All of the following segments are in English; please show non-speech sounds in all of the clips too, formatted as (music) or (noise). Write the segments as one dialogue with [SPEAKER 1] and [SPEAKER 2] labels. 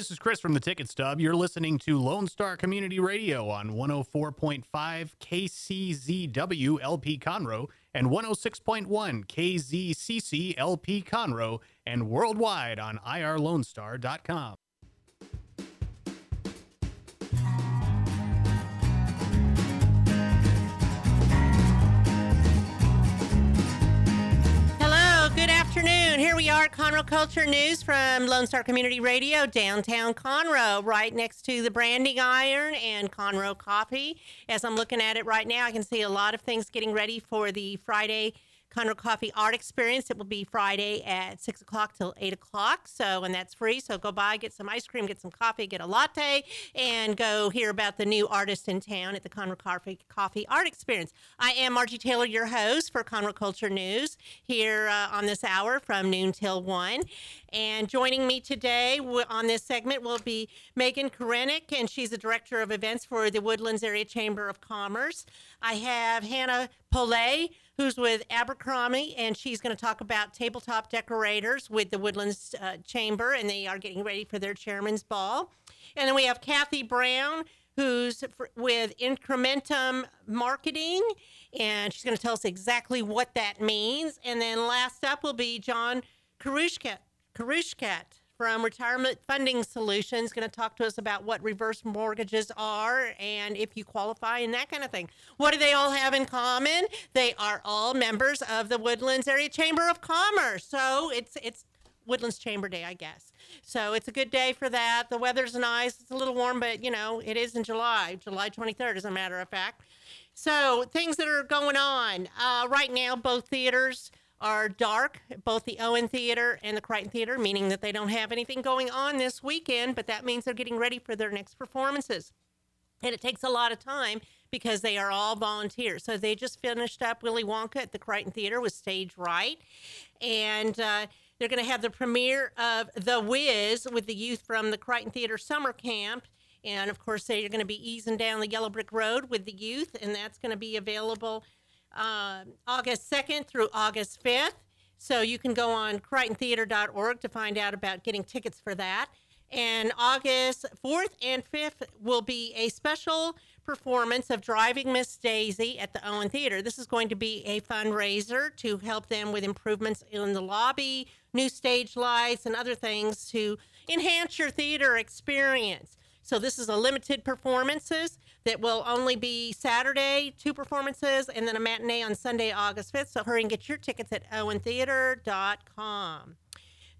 [SPEAKER 1] this is Chris from the Ticket Stub. You're listening to Lone Star Community Radio on 104.5 KCZW LP Conroe and 106.1 KZCC LP Conroe and worldwide on irlonestar.com.
[SPEAKER 2] we are at Conroe Culture News from Lone Star Community Radio, downtown Conroe, right next to the Branding Iron and Conroe Coffee. As I'm looking at it right now, I can see a lot of things getting ready for the Friday Conroe Coffee Art Experience. It will be Friday at 6 o'clock till 8 o'clock. So, and that's free. So go by, get some ice cream, get some coffee, get a latte, and go hear about the new artist in town at the Conroe Coffee, Coffee Art Experience. I am Margie Taylor, your host for Conroe Culture News here uh, on this hour from noon till 1. And joining me today on this segment will be Megan Korenick, and she's the Director of Events for the Woodlands Area Chamber of Commerce. I have Hannah Polay who's with Abercrombie, and she's going to talk about tabletop decorators with the Woodlands uh, Chamber, and they are getting ready for their chairman's ball. And then we have Kathy Brown, who's with Incrementum Marketing, and she's going to tell us exactly what that means. And then last up will be John Karushkat. Karushkat from Retirement Funding Solutions, going to talk to us about what reverse mortgages are and if you qualify and that kind of thing. What do they all have in common? They are all members of the Woodlands Area Chamber of Commerce. So it's it's Woodlands Chamber Day, I guess. So it's a good day for that. The weather's nice. It's a little warm, but you know, it is in July, July 23rd, as a matter of fact. So things that are going on uh, right now, both theaters are dark, both the Owen Theater and the Crighton Theater, meaning that they don't have anything going on this weekend, but that means they're getting ready for their next performances. And it takes a lot of time because they are all volunteers. So they just finished up Willy Wonka at the Crighton Theater with Stage Right. And uh, they're going to have the premiere of The Wiz with the youth from the Crighton Theater Summer Camp. And of course, they're going to be easing down the Yellow Brick Road with the youth, and that's going to be available uh, August 2nd through August 5th. So you can go on crightontheater.org to find out about getting tickets for that. And August 4th and 5th will be a special performance of Driving Miss Daisy at the Owen Theater. This is going to be a fundraiser to help them with improvements in the lobby, new stage lights, and other things to enhance your theater experience. So this is a limited performances that will only be Saturday, two performances, and then a matinee on Sunday, August 5th. So hurry and get your tickets at owentheater.com.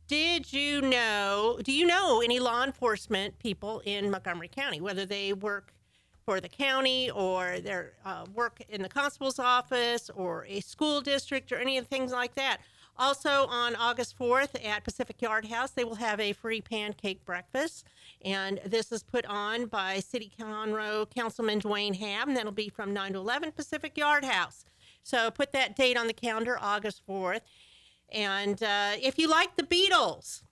[SPEAKER 2] Did you know, do you know any law enforcement people in Montgomery County, whether they work for the county or they uh, work in the constable's office or a school district or any of things like that? Also, on August 4th at Pacific Yard House, they will have a free pancake breakfast. And this is put on by City Conroe Councilman Dwayne Ham. That'll be from 9 to 11 Pacific Yard House. So put that date on the calendar, August 4th. And uh, if you like the Beatles,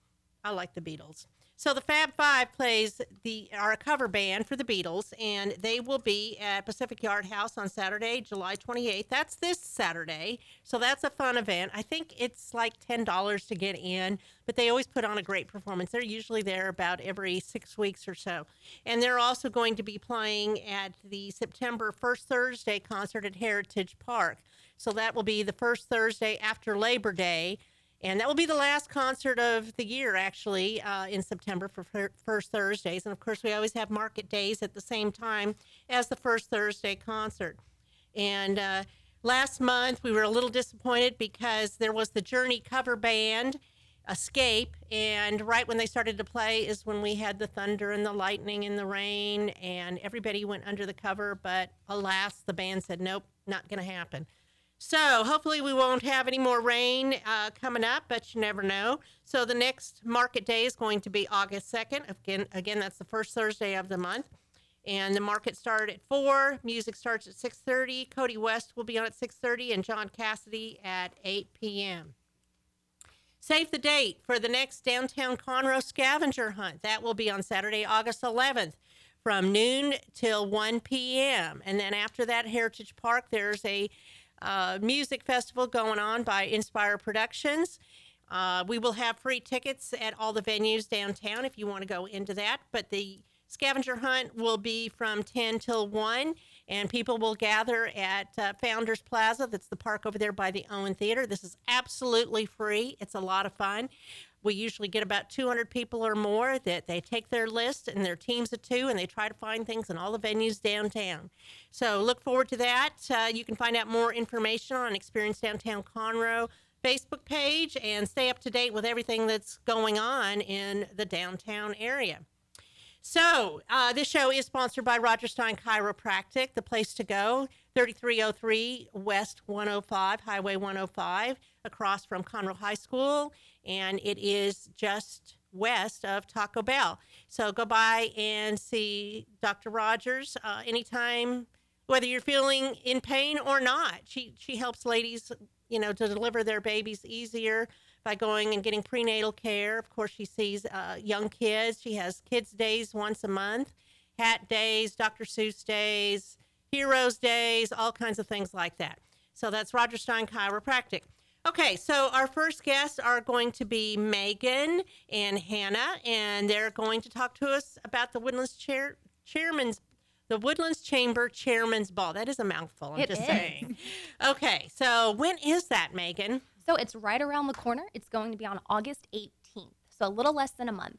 [SPEAKER 2] I like the Beatles. So the Fab Five plays the are a cover band for the Beatles, and they will be at Pacific Yard House on Saturday, July 28th. That's this Saturday, so that's a fun event. I think it's like ten dollars to get in, but they always put on a great performance. They're usually there about every six weeks or so, and they're also going to be playing at the September 1st Thursday concert at Heritage Park. So that will be the first Thursday after Labor Day. And that will be the last concert of the year, actually, uh, in September for First Thursdays. And of course, we always have market days at the same time as the First Thursday concert. And uh, last month, we were a little disappointed because there was the Journey cover band, Escape. And right when they started to play is when we had the thunder and the lightning and the rain, and everybody went under the cover. But alas, the band said, nope, not going to happen. So hopefully we won't have any more rain uh, coming up, but you never know. So the next market day is going to be August 2nd. Again, again, that's the first Thursday of the month. And the market started at 4. Music starts at 6.30. Cody West will be on at 6.30 and John Cassidy at 8 p.m. Save the date for the next downtown Conroe scavenger hunt. That will be on Saturday, August 11th from noon till 1 p.m. And then after that, Heritage Park, there's a uh, music festival going on by Inspire Productions Uh, we will have free tickets at all the venues downtown if you want to go into that. But the scavenger hunt will be from 10 till 1, and people will gather at uh, Founders Plaza. That's the park over there by the Owen Theater. This is absolutely free, it's a lot of fun. We usually get about 200 people or more that they take their list and their teams of two and they try to find things in all the venues downtown. So look forward to that. Uh, you can find out more information on Experience Downtown Conroe Facebook page and stay up to date with everything that's going on in the downtown area. So, uh, this show is sponsored by Rodgers Stein Chiropractic, the place to go, 3303 West 105, Highway 105, across from Conroe High School, and it is just west of Taco Bell. So, go by and see Dr. Rodgers uh, anytime, whether you're feeling in pain or not. She, she helps ladies, you know, to deliver their babies easier by going and getting prenatal care. Of course, she sees uh, young kids. She has kids' days once a month, hat days, Dr. Seuss days, heroes days, all kinds of things like that. So that's Rodgers Stein Chiropractic. Okay, so our first guests are going to be Megan and Hannah, and they're going to talk to us about the Woodlands Chair, Chairman's the Woodlands Chamber Chairman's Ball. That is a mouthful. I'm
[SPEAKER 3] It
[SPEAKER 2] just
[SPEAKER 3] is.
[SPEAKER 2] saying. Okay, so when is that, Megan?
[SPEAKER 3] So it's right around the corner. It's going to be on August 18th. So a little less than a month.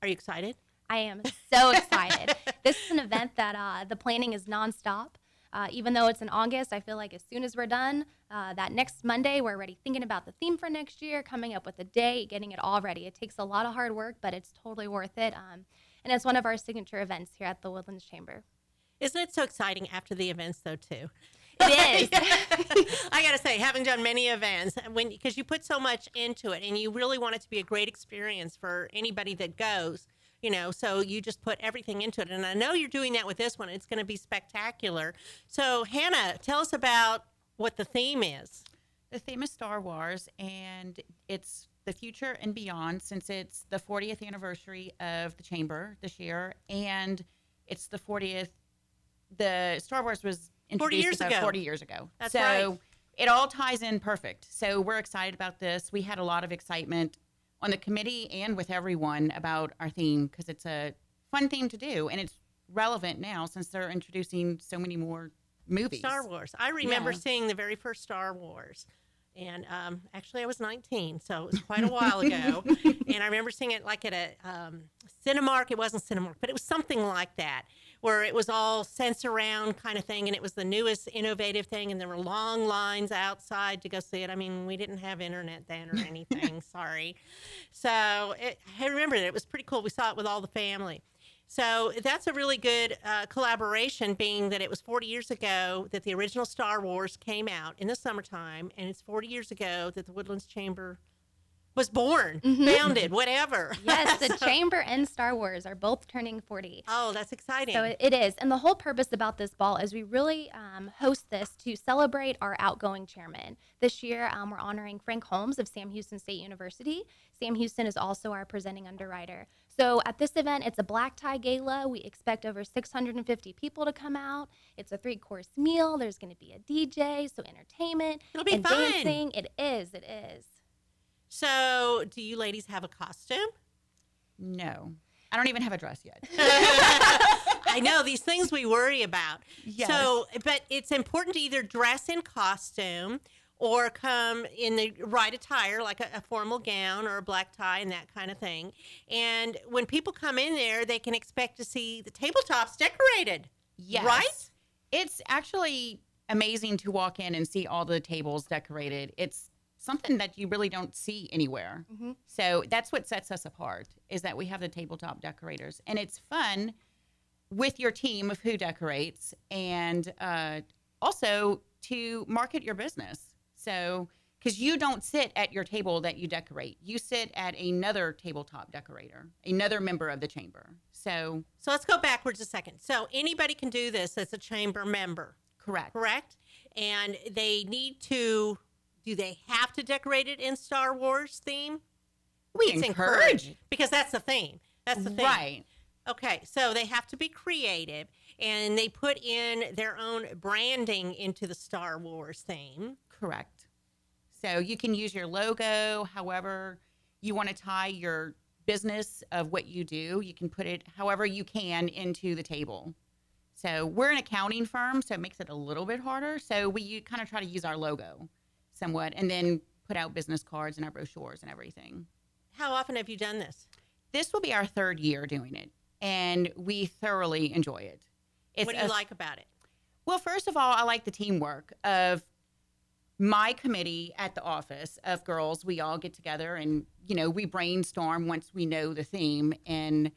[SPEAKER 2] Are you excited?
[SPEAKER 3] I am so excited. (laughs) this is an event that uh, the planning is nonstop. Uh, even though it's in August, I feel like as soon as we're done, uh, that next Monday, we're already thinking about the theme for next year, coming up with a date, getting it all ready. It takes a lot of hard work, but it's totally worth it. Um, and it's one of our signature events here at the Woodlands Chamber.
[SPEAKER 2] Isn't it so exciting after the events, though, too? (laughs)
[SPEAKER 3] It is. (laughs)
[SPEAKER 2] I got to say, having done many events, when because you put so much into it, and you really want it to be a great experience for anybody that goes, you know. So you just put everything into it, and I know you're doing that with this one. It's going to be spectacular. So Hannah, tell us about what the theme is.
[SPEAKER 4] The theme is Star Wars, and it's the future and beyond since it's the 40th anniversary of the Chamber this year, and it's the 40th. The Star Wars was
[SPEAKER 2] 40 years ago.
[SPEAKER 4] 40 years ago.
[SPEAKER 2] That's
[SPEAKER 4] so
[SPEAKER 2] right.
[SPEAKER 4] it all ties in perfect. So we're excited about this. We had a lot of excitement on the committee and with everyone about our theme because it's a fun theme to do, and it's relevant now since they're introducing so many more movies.
[SPEAKER 2] Star Wars. I remember
[SPEAKER 4] Yeah.
[SPEAKER 2] seeing the very first Star Wars. And um, actually, I was 19, so it was quite a while ago. (laughs) and I remember seeing it like at a um, Cinemark. It wasn't Cinemark, but it was something like that, where it was all sense around kind of thing. And it was the newest innovative thing. And there were long lines outside to go see it. I mean, we didn't have internet then or anything. (laughs) sorry. So it, I remember that. It was pretty cool. We saw it with all the family. So that's a really good uh, collaboration, being that it was 40 years ago that the original Star Wars came out in the summertime, and it's 40 years ago that the Woodlands Chamber was born, founded, whatever. (laughs)
[SPEAKER 3] yes, the (laughs) Chamber and Star Wars are both turning 40.
[SPEAKER 2] Oh, that's exciting.
[SPEAKER 3] So it, it is. And the whole purpose about this ball is we really um, host this to celebrate our outgoing chairman. This year, um, we're honoring Frank Holmes of Sam Houston State University. Sam Houston is also our presenting underwriter. So at this event, it's a black tie gala. We expect over 650 people to come out. It's a three course meal. There's going to be a DJ, so entertainment
[SPEAKER 2] It'll be
[SPEAKER 3] and
[SPEAKER 2] fun.
[SPEAKER 3] dancing. It is. It is.
[SPEAKER 2] So, do you ladies have a costume?
[SPEAKER 4] No, I don't even have a dress yet. (laughs)
[SPEAKER 2] I know these things we worry about.
[SPEAKER 4] Yes.
[SPEAKER 2] So, but it's important to either dress in costume or come in the right attire, like a, a formal gown or a black tie and that kind of thing. And when people come in there, they can expect to see the tabletops decorated.
[SPEAKER 4] Yes.
[SPEAKER 2] Right?
[SPEAKER 4] It's actually amazing to walk in and see all the tables decorated. It's something that you really don't see anywhere.
[SPEAKER 3] Mhm.
[SPEAKER 4] So that's what sets us apart is that we have the tabletop decorators, and it's fun with your team of who decorates, and uh, also to market your business. So because you don't sit at your table that you decorate, you sit at another tabletop decorator, another member of the chamber. So
[SPEAKER 2] So let's go backwards a second. So anybody can do this that's a chamber member,
[SPEAKER 4] correct.
[SPEAKER 2] correct? And they need to. Do they have to decorate it in Star Wars theme?
[SPEAKER 4] We encourage
[SPEAKER 2] because that's the theme. That's the thing.
[SPEAKER 4] Right.
[SPEAKER 2] Okay, so they have to be creative and they put in their own branding into the Star Wars theme.
[SPEAKER 4] Correct. So you can use your logo, however you want to tie your business of what you do. You can put it however you can into the table. So we're an accounting firm, so it makes it a little bit harder. So we kind of try to use our logo somewhat, and then put out business cards and our brochures and everything.
[SPEAKER 2] How often have you done this?
[SPEAKER 4] This will be our third year doing it, and we thoroughly enjoy it.
[SPEAKER 2] what do you
[SPEAKER 4] a-
[SPEAKER 2] like about it?
[SPEAKER 4] Well, first of all, I like the teamwork of my committee at the office of girls. We all get together and, you know, we brainstorm once we know the theme and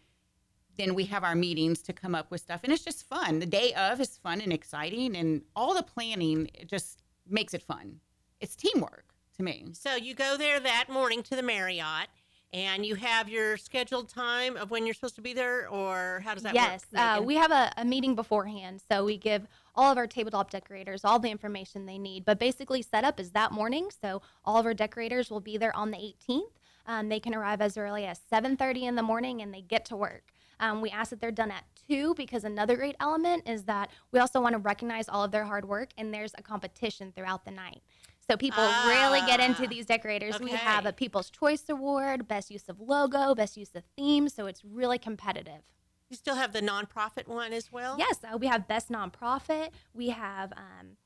[SPEAKER 4] then we have our meetings to come up with stuff and it's just fun. The day of is fun and exciting and all the planning it just makes it fun. It's teamwork to me.
[SPEAKER 2] So you go there that morning to the Marriott, and you have your scheduled time of when you're supposed to be there, or how does that
[SPEAKER 3] yes,
[SPEAKER 2] work?
[SPEAKER 3] uh, we have a, a meeting beforehand, so we give all of our tabletop decorators all the information they need. But basically, setup is that morning, so all of our decorators will be there on the 18th. Um, they can arrive as early as 7:30 in the morning, and they get to work. Um, we ask that they're done at two because another great element is that we also want to recognize all of their hard work, and there's a competition throughout the night. So people really get into
[SPEAKER 2] Ah,
[SPEAKER 3] these decorators. We have a People's Choice Award, Best Use of Logo, Best Use of Theme, so it's really competitive.
[SPEAKER 2] you still have the nonprofit one as well.
[SPEAKER 3] Yes, uh, we have best nonprofit. We have, um,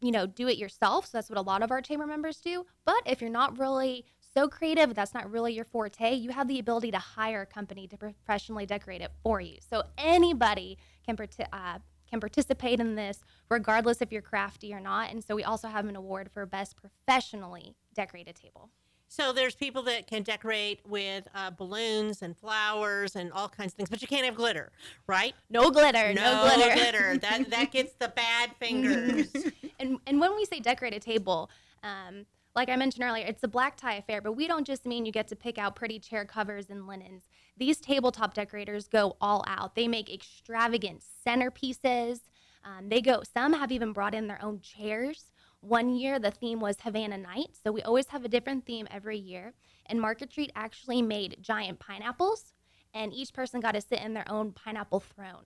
[SPEAKER 3] you know, do it yourself. So that's what a lot of our chamber members do. But if you're not really so creative, that's not really your forte, you have the ability to hire a company to professionally decorate it for you. So anybody can uh, can participate in this, regardless if you're crafty or not. And so we also have an award for best professionally decorated table.
[SPEAKER 2] So there's people that can decorate with uh, balloons and flowers and all kinds of things, but you can't have glitter, right?
[SPEAKER 3] No glitter, no, glitter. glitter.
[SPEAKER 2] That that (laughs) gets the bad fingers. (laughs)
[SPEAKER 3] and and when we say decorated table, um, like I mentioned earlier, it's a black tie affair, but we don't just mean you get to pick out pretty chair covers and linens. These tabletop decorators go all out. They make extravagant centerpieces. Um, they go. Some have even brought in their own chairs. One year the theme was Havana Night, so we always have a different theme every year. And Market Street actually made giant pineapples, and each person got to sit in their own pineapple throne.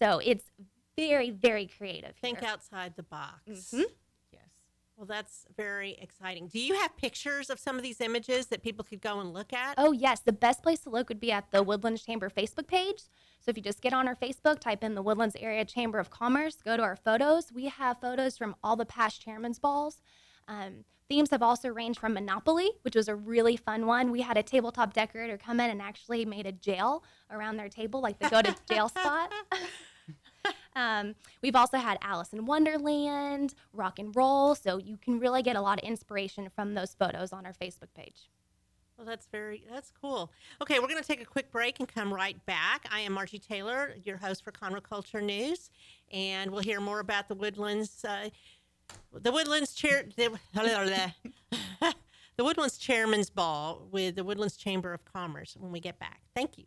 [SPEAKER 3] So it's very, very creative.
[SPEAKER 2] Think outside the box.
[SPEAKER 3] Mhm.
[SPEAKER 2] Well, that's very exciting. Do you have pictures of some of these images that people could go and look at?
[SPEAKER 3] Oh, yes. The best place to look would be at the Woodlands Chamber Facebook page. So if you just get on our Facebook, type in the Woodlands Area Chamber of Commerce, go to our photos. We have photos from all the past chairman's balls. Um, themes have also ranged from Monopoly, which was a really fun one. We had a tabletop decorator come in and actually made a jail around their table, like the go to jail (laughs) spot. (laughs) Um, we've also had Alice in Wonderland, rock and roll. So you can really get a lot of inspiration from those photos on our Facebook page.
[SPEAKER 2] Well, that's very that's cool. Okay, we're going to take a quick break and come right back. I am Margie Taylor, your host for Conroe Culture News, and we'll hear more about the Woodlands, uh, the Woodlands chair, the, (laughs) the Woodlands Chairman's Ball with the Woodlands Chamber of Commerce when we get back. Thank you.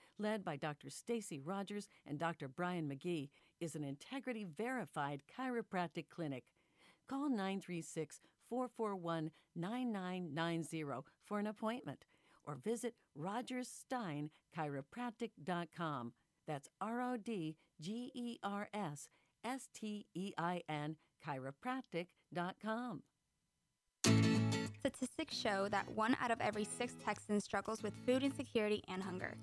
[SPEAKER 5] led by Dr. Stacy Rodgers and Dr. Brian McGee, is an integrity verified chiropractic clinic. Call 936 441 9990 for an appointment or visit rodgerssteinchiropractic.com. That's R O D G E R S S T E I N chiropractic.com.
[SPEAKER 6] Statistics show that one out of every six Texans struggles with food insecurity and hunger.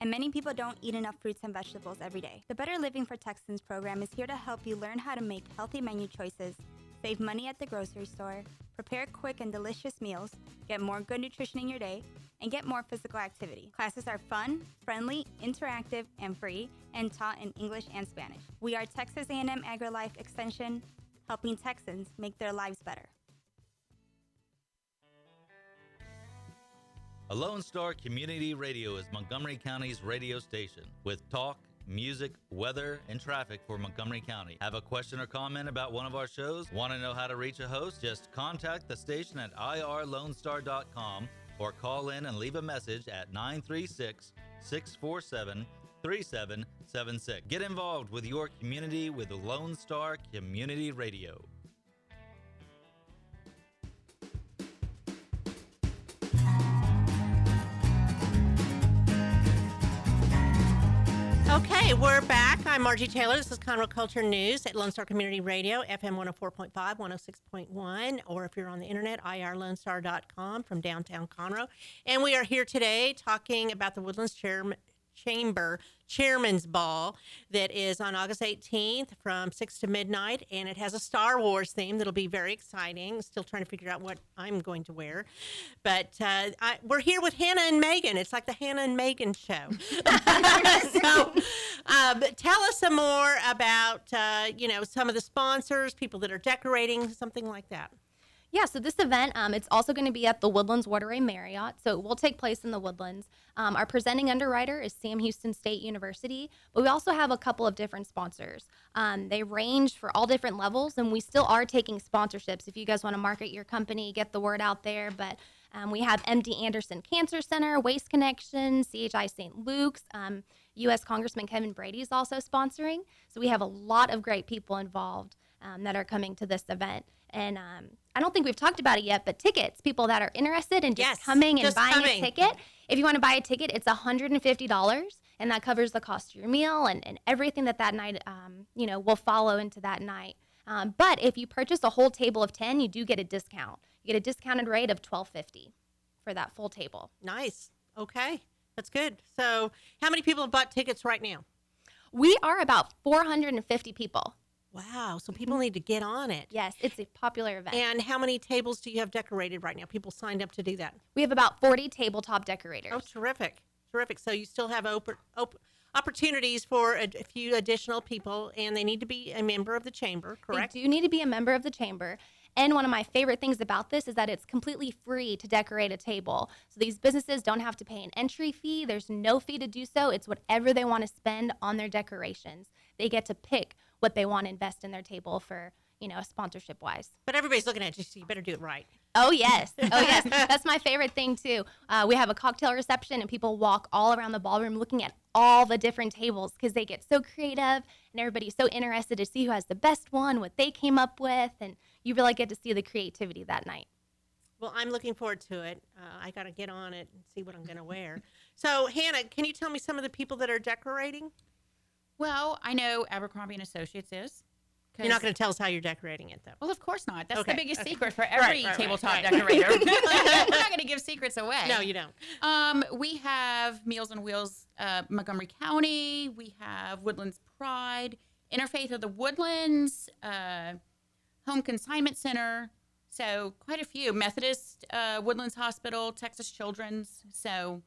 [SPEAKER 6] And many people don't eat enough fruits and vegetables every day. The Better Living for Texans program is here to help you learn how to make healthy menu choices, save money at the grocery store, prepare quick and delicious meals, get more good nutrition in your day, and get more physical activity. Classes are fun, friendly, interactive, and free, and taught in English and Spanish. We are Texas A&M AgriLife Extension, helping Texans make their lives better.
[SPEAKER 7] A Lone Star Community Radio is Montgomery County's radio station with talk, music, weather, and traffic for Montgomery County. Have a question or comment about one of our shows? Want to know how to reach a host? Just contact the station at irlonestar.com or call in and leave a message at 936 647 3776. Get involved with your community with Lone Star Community Radio.
[SPEAKER 2] Okay, we're back. I'm Margie Taylor. This is Conroe Culture News at Lone Star Community Radio, FM 104.5, 106.1, or if you're on the internet, irlonestar.com from downtown Conroe. And we are here today talking about the Woodlands Chair- Chamber Chairman's Ball that is on August 18th from 6 to midnight. And it has a Star Wars theme that'll be very exciting. Still trying to figure out what I'm going to wear. But uh, I, we're here with Hannah and Megan. It's like the Hannah and Megan show. (laughs) so um, tell us some more about, uh, you know, some of the sponsors, people that are decorating, something like that.
[SPEAKER 3] Yeah, so this event, um, it's also going to be at the Woodlands Waterway Marriott. So it will take place in the Woodlands. Um, our presenting underwriter is Sam Houston State University, but we also have a couple of different sponsors. Um, they range for all different levels, and we still are taking sponsorships if you guys want to market your company, get the word out there. But um, we have MD Anderson Cancer Center, Waste Connection, CHI St. Luke's. Um, U.S. Congressman Kevin Brady is also sponsoring. So we have a lot of great people involved um, that are coming to this event. And um, I don't think we've talked about it yet, but tickets, people that are interested in just
[SPEAKER 2] Yes,
[SPEAKER 3] coming and
[SPEAKER 2] just
[SPEAKER 3] buying
[SPEAKER 2] coming.
[SPEAKER 3] a ticket. If you want to buy a ticket, it's $150, and that covers the cost of your meal and, and everything that that night, um, you know, will follow into that night. Um, but if you purchase a whole table of 10, you do get a discount. You get a discounted rate of $12.50 for that full table.
[SPEAKER 2] Nice. Okay. That's good. So, how many people have bought tickets right now?
[SPEAKER 3] We are about 450 people.
[SPEAKER 2] Wow. So, people mm-hmm. need to get on it.
[SPEAKER 3] Yes, it's a popular event.
[SPEAKER 2] And how many tables do you have decorated right now? People signed up to do that.
[SPEAKER 3] we have about 40 tabletop decorators.
[SPEAKER 2] Oh, terrific. Terrific. So, you still have open, open opportunities for a, a few additional people, and they need to be a member of the chamber, correct?
[SPEAKER 3] They do need to be a member of the chamber. And one of my favorite things about this is that it's completely free to decorate a table. So these businesses don't have to pay an entry fee. There's no fee to do so. It's whatever they want to spend on their decorations. They get to pick what they want to invest in their table for, you know, sponsorship wise.
[SPEAKER 2] But everybody's looking at you, so you better do it right.
[SPEAKER 3] Oh yes, (laughs) oh yes. That's my favorite thing too. Uh, we have a cocktail reception, and people walk all around the ballroom looking at all the different tables because they get so creative, and everybody's so interested to see who has the best one, what they came up with, and you really get to see the creativity that night.
[SPEAKER 2] Well, I'm looking forward to it. Uh, I got to get on it and see what I'm going to wear. So, Hannah, can you tell me some of the people that are decorating?
[SPEAKER 4] Well, I know Abercrombie and Associates is.
[SPEAKER 2] You're not going to tell us how you're decorating it, though.
[SPEAKER 4] Well, of course not. That's
[SPEAKER 2] Okay,
[SPEAKER 4] the biggest
[SPEAKER 2] okay.
[SPEAKER 4] secret for every
[SPEAKER 2] right, right,
[SPEAKER 4] tabletop
[SPEAKER 2] right.
[SPEAKER 4] decorator. (laughs) (laughs) We're not going to give secrets away.
[SPEAKER 2] No, you don't.
[SPEAKER 4] Um, we have Meals on Wheels, uh, Montgomery County. We have Woodlands Pride, Interfaith of the Woodlands, uh, Home Consignment Center. So quite a few. Methodist uh, Woodlands Hospital, Texas Children's. So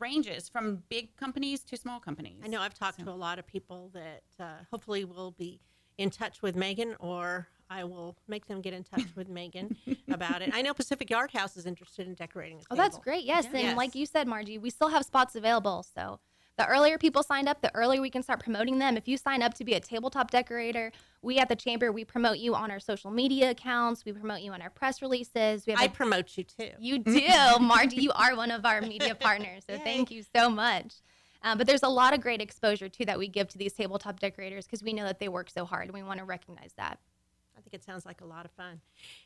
[SPEAKER 4] ranges from big companies to small companies.
[SPEAKER 2] I know I've talked to a lot of people that uh, hopefully will be in touch with Megan, or I will make them get in touch (laughs) with Megan about it. I know Pacific Yard House is interested in decorating
[SPEAKER 3] Oh,
[SPEAKER 2] table.
[SPEAKER 3] that's great. Yes, and
[SPEAKER 2] Yes.
[SPEAKER 3] like you said, Margie, we still have spots available. So the earlier people signed up, the earlier we can start promoting them. If you sign up to be a tabletop decorator, we at the chamber we promote you on our social media accounts. We promote you on our press releases. We have
[SPEAKER 2] I
[SPEAKER 3] a
[SPEAKER 2] promote you too.
[SPEAKER 3] You do, (laughs) Margie. You are one of our media (laughs) partners, so
[SPEAKER 2] Yay.
[SPEAKER 3] thank you so much. Um, but there's a lot of great exposure too that we give to these tabletop decorators because we know that they work so hard, and we want to recognize that.
[SPEAKER 2] I think it sounds like a lot of fun.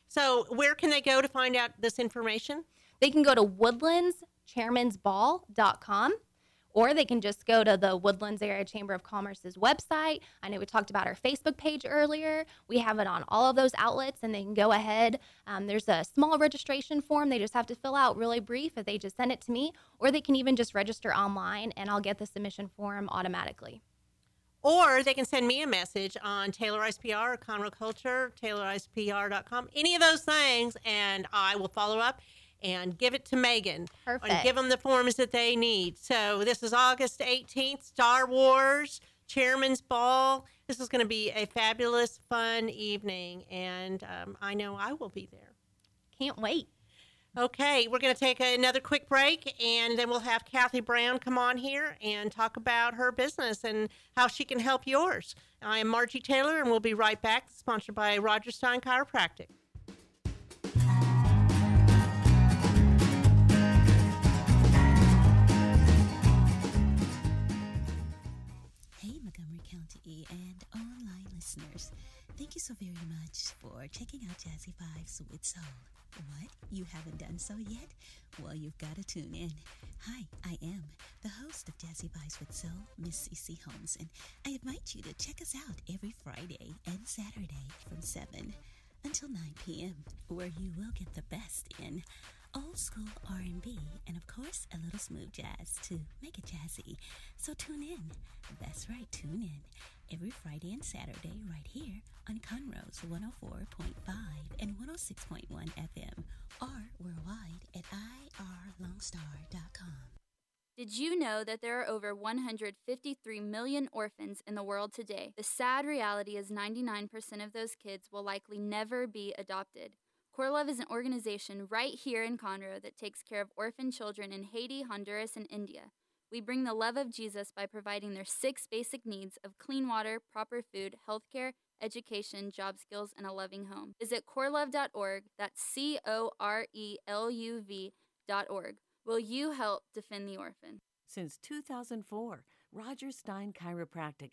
[SPEAKER 2] So, where can they go to find out this information?
[SPEAKER 3] They can go to woodlandschairmansball.com or they can just go to the Woodlands Area Chamber of Commerce's website. I know we talked about our Facebook page earlier. We have it on all of those outlets, and they can go ahead. Um, there's a small registration form they just have to fill out, really brief, if they just send it to me, or they can even just register online, and I'll get the submission form automatically.
[SPEAKER 2] Or they can send me a message on Taylor ISPR or Conroe Culture, taylorispr.com, any of those things, and I will follow up and give it to Megan.
[SPEAKER 3] Perfect.
[SPEAKER 2] And give them the forms that they need. So this is August 18th, Star Wars, Chairman's Ball. This is going to be a fabulous, fun evening, and um, I know I will be there.
[SPEAKER 3] Can't wait.
[SPEAKER 2] Okay, we're going to take another quick break and then we'll have Kathy Brown come on here and talk about her business and how she can help yours. I am Margie Taylor and we'll be right back, sponsored by Rodgers Stein Chiropractic.
[SPEAKER 8] Thank you so very much for checking out Jazzy Vibes with Soul. What? You haven't done so yet? Well, you've got to tune in. Hi, I am the host of Jazzy Vibes with Soul, Miss CC Holmes, and I invite you to check us out every Friday and Saturday from 7 until 9 p.m., where you will get the best in old school R&B and of course a little smooth jazz to make it jazzy. So tune in. That's right, tune in every Friday and Saturday right here on Conroe's 104.5 and 106.1 FM or worldwide at irlonestar.com.
[SPEAKER 9] Did you know that there are over 153 million orphans in the world today? The sad reality is 99% of those kids will likely never be adopted. Core Luv is an organization right here in Conroe that takes care of orphan children in Haiti, Honduras, and India. We bring the love of Jesus by providing their six basic needs of clean water, proper food, healthcare, education, job skills, and a loving home. Visit coreluv.org, that's C O R E L U V.org. Will you help defend the orphan?
[SPEAKER 5] Since 2004, Rodgers Stein Chiropractic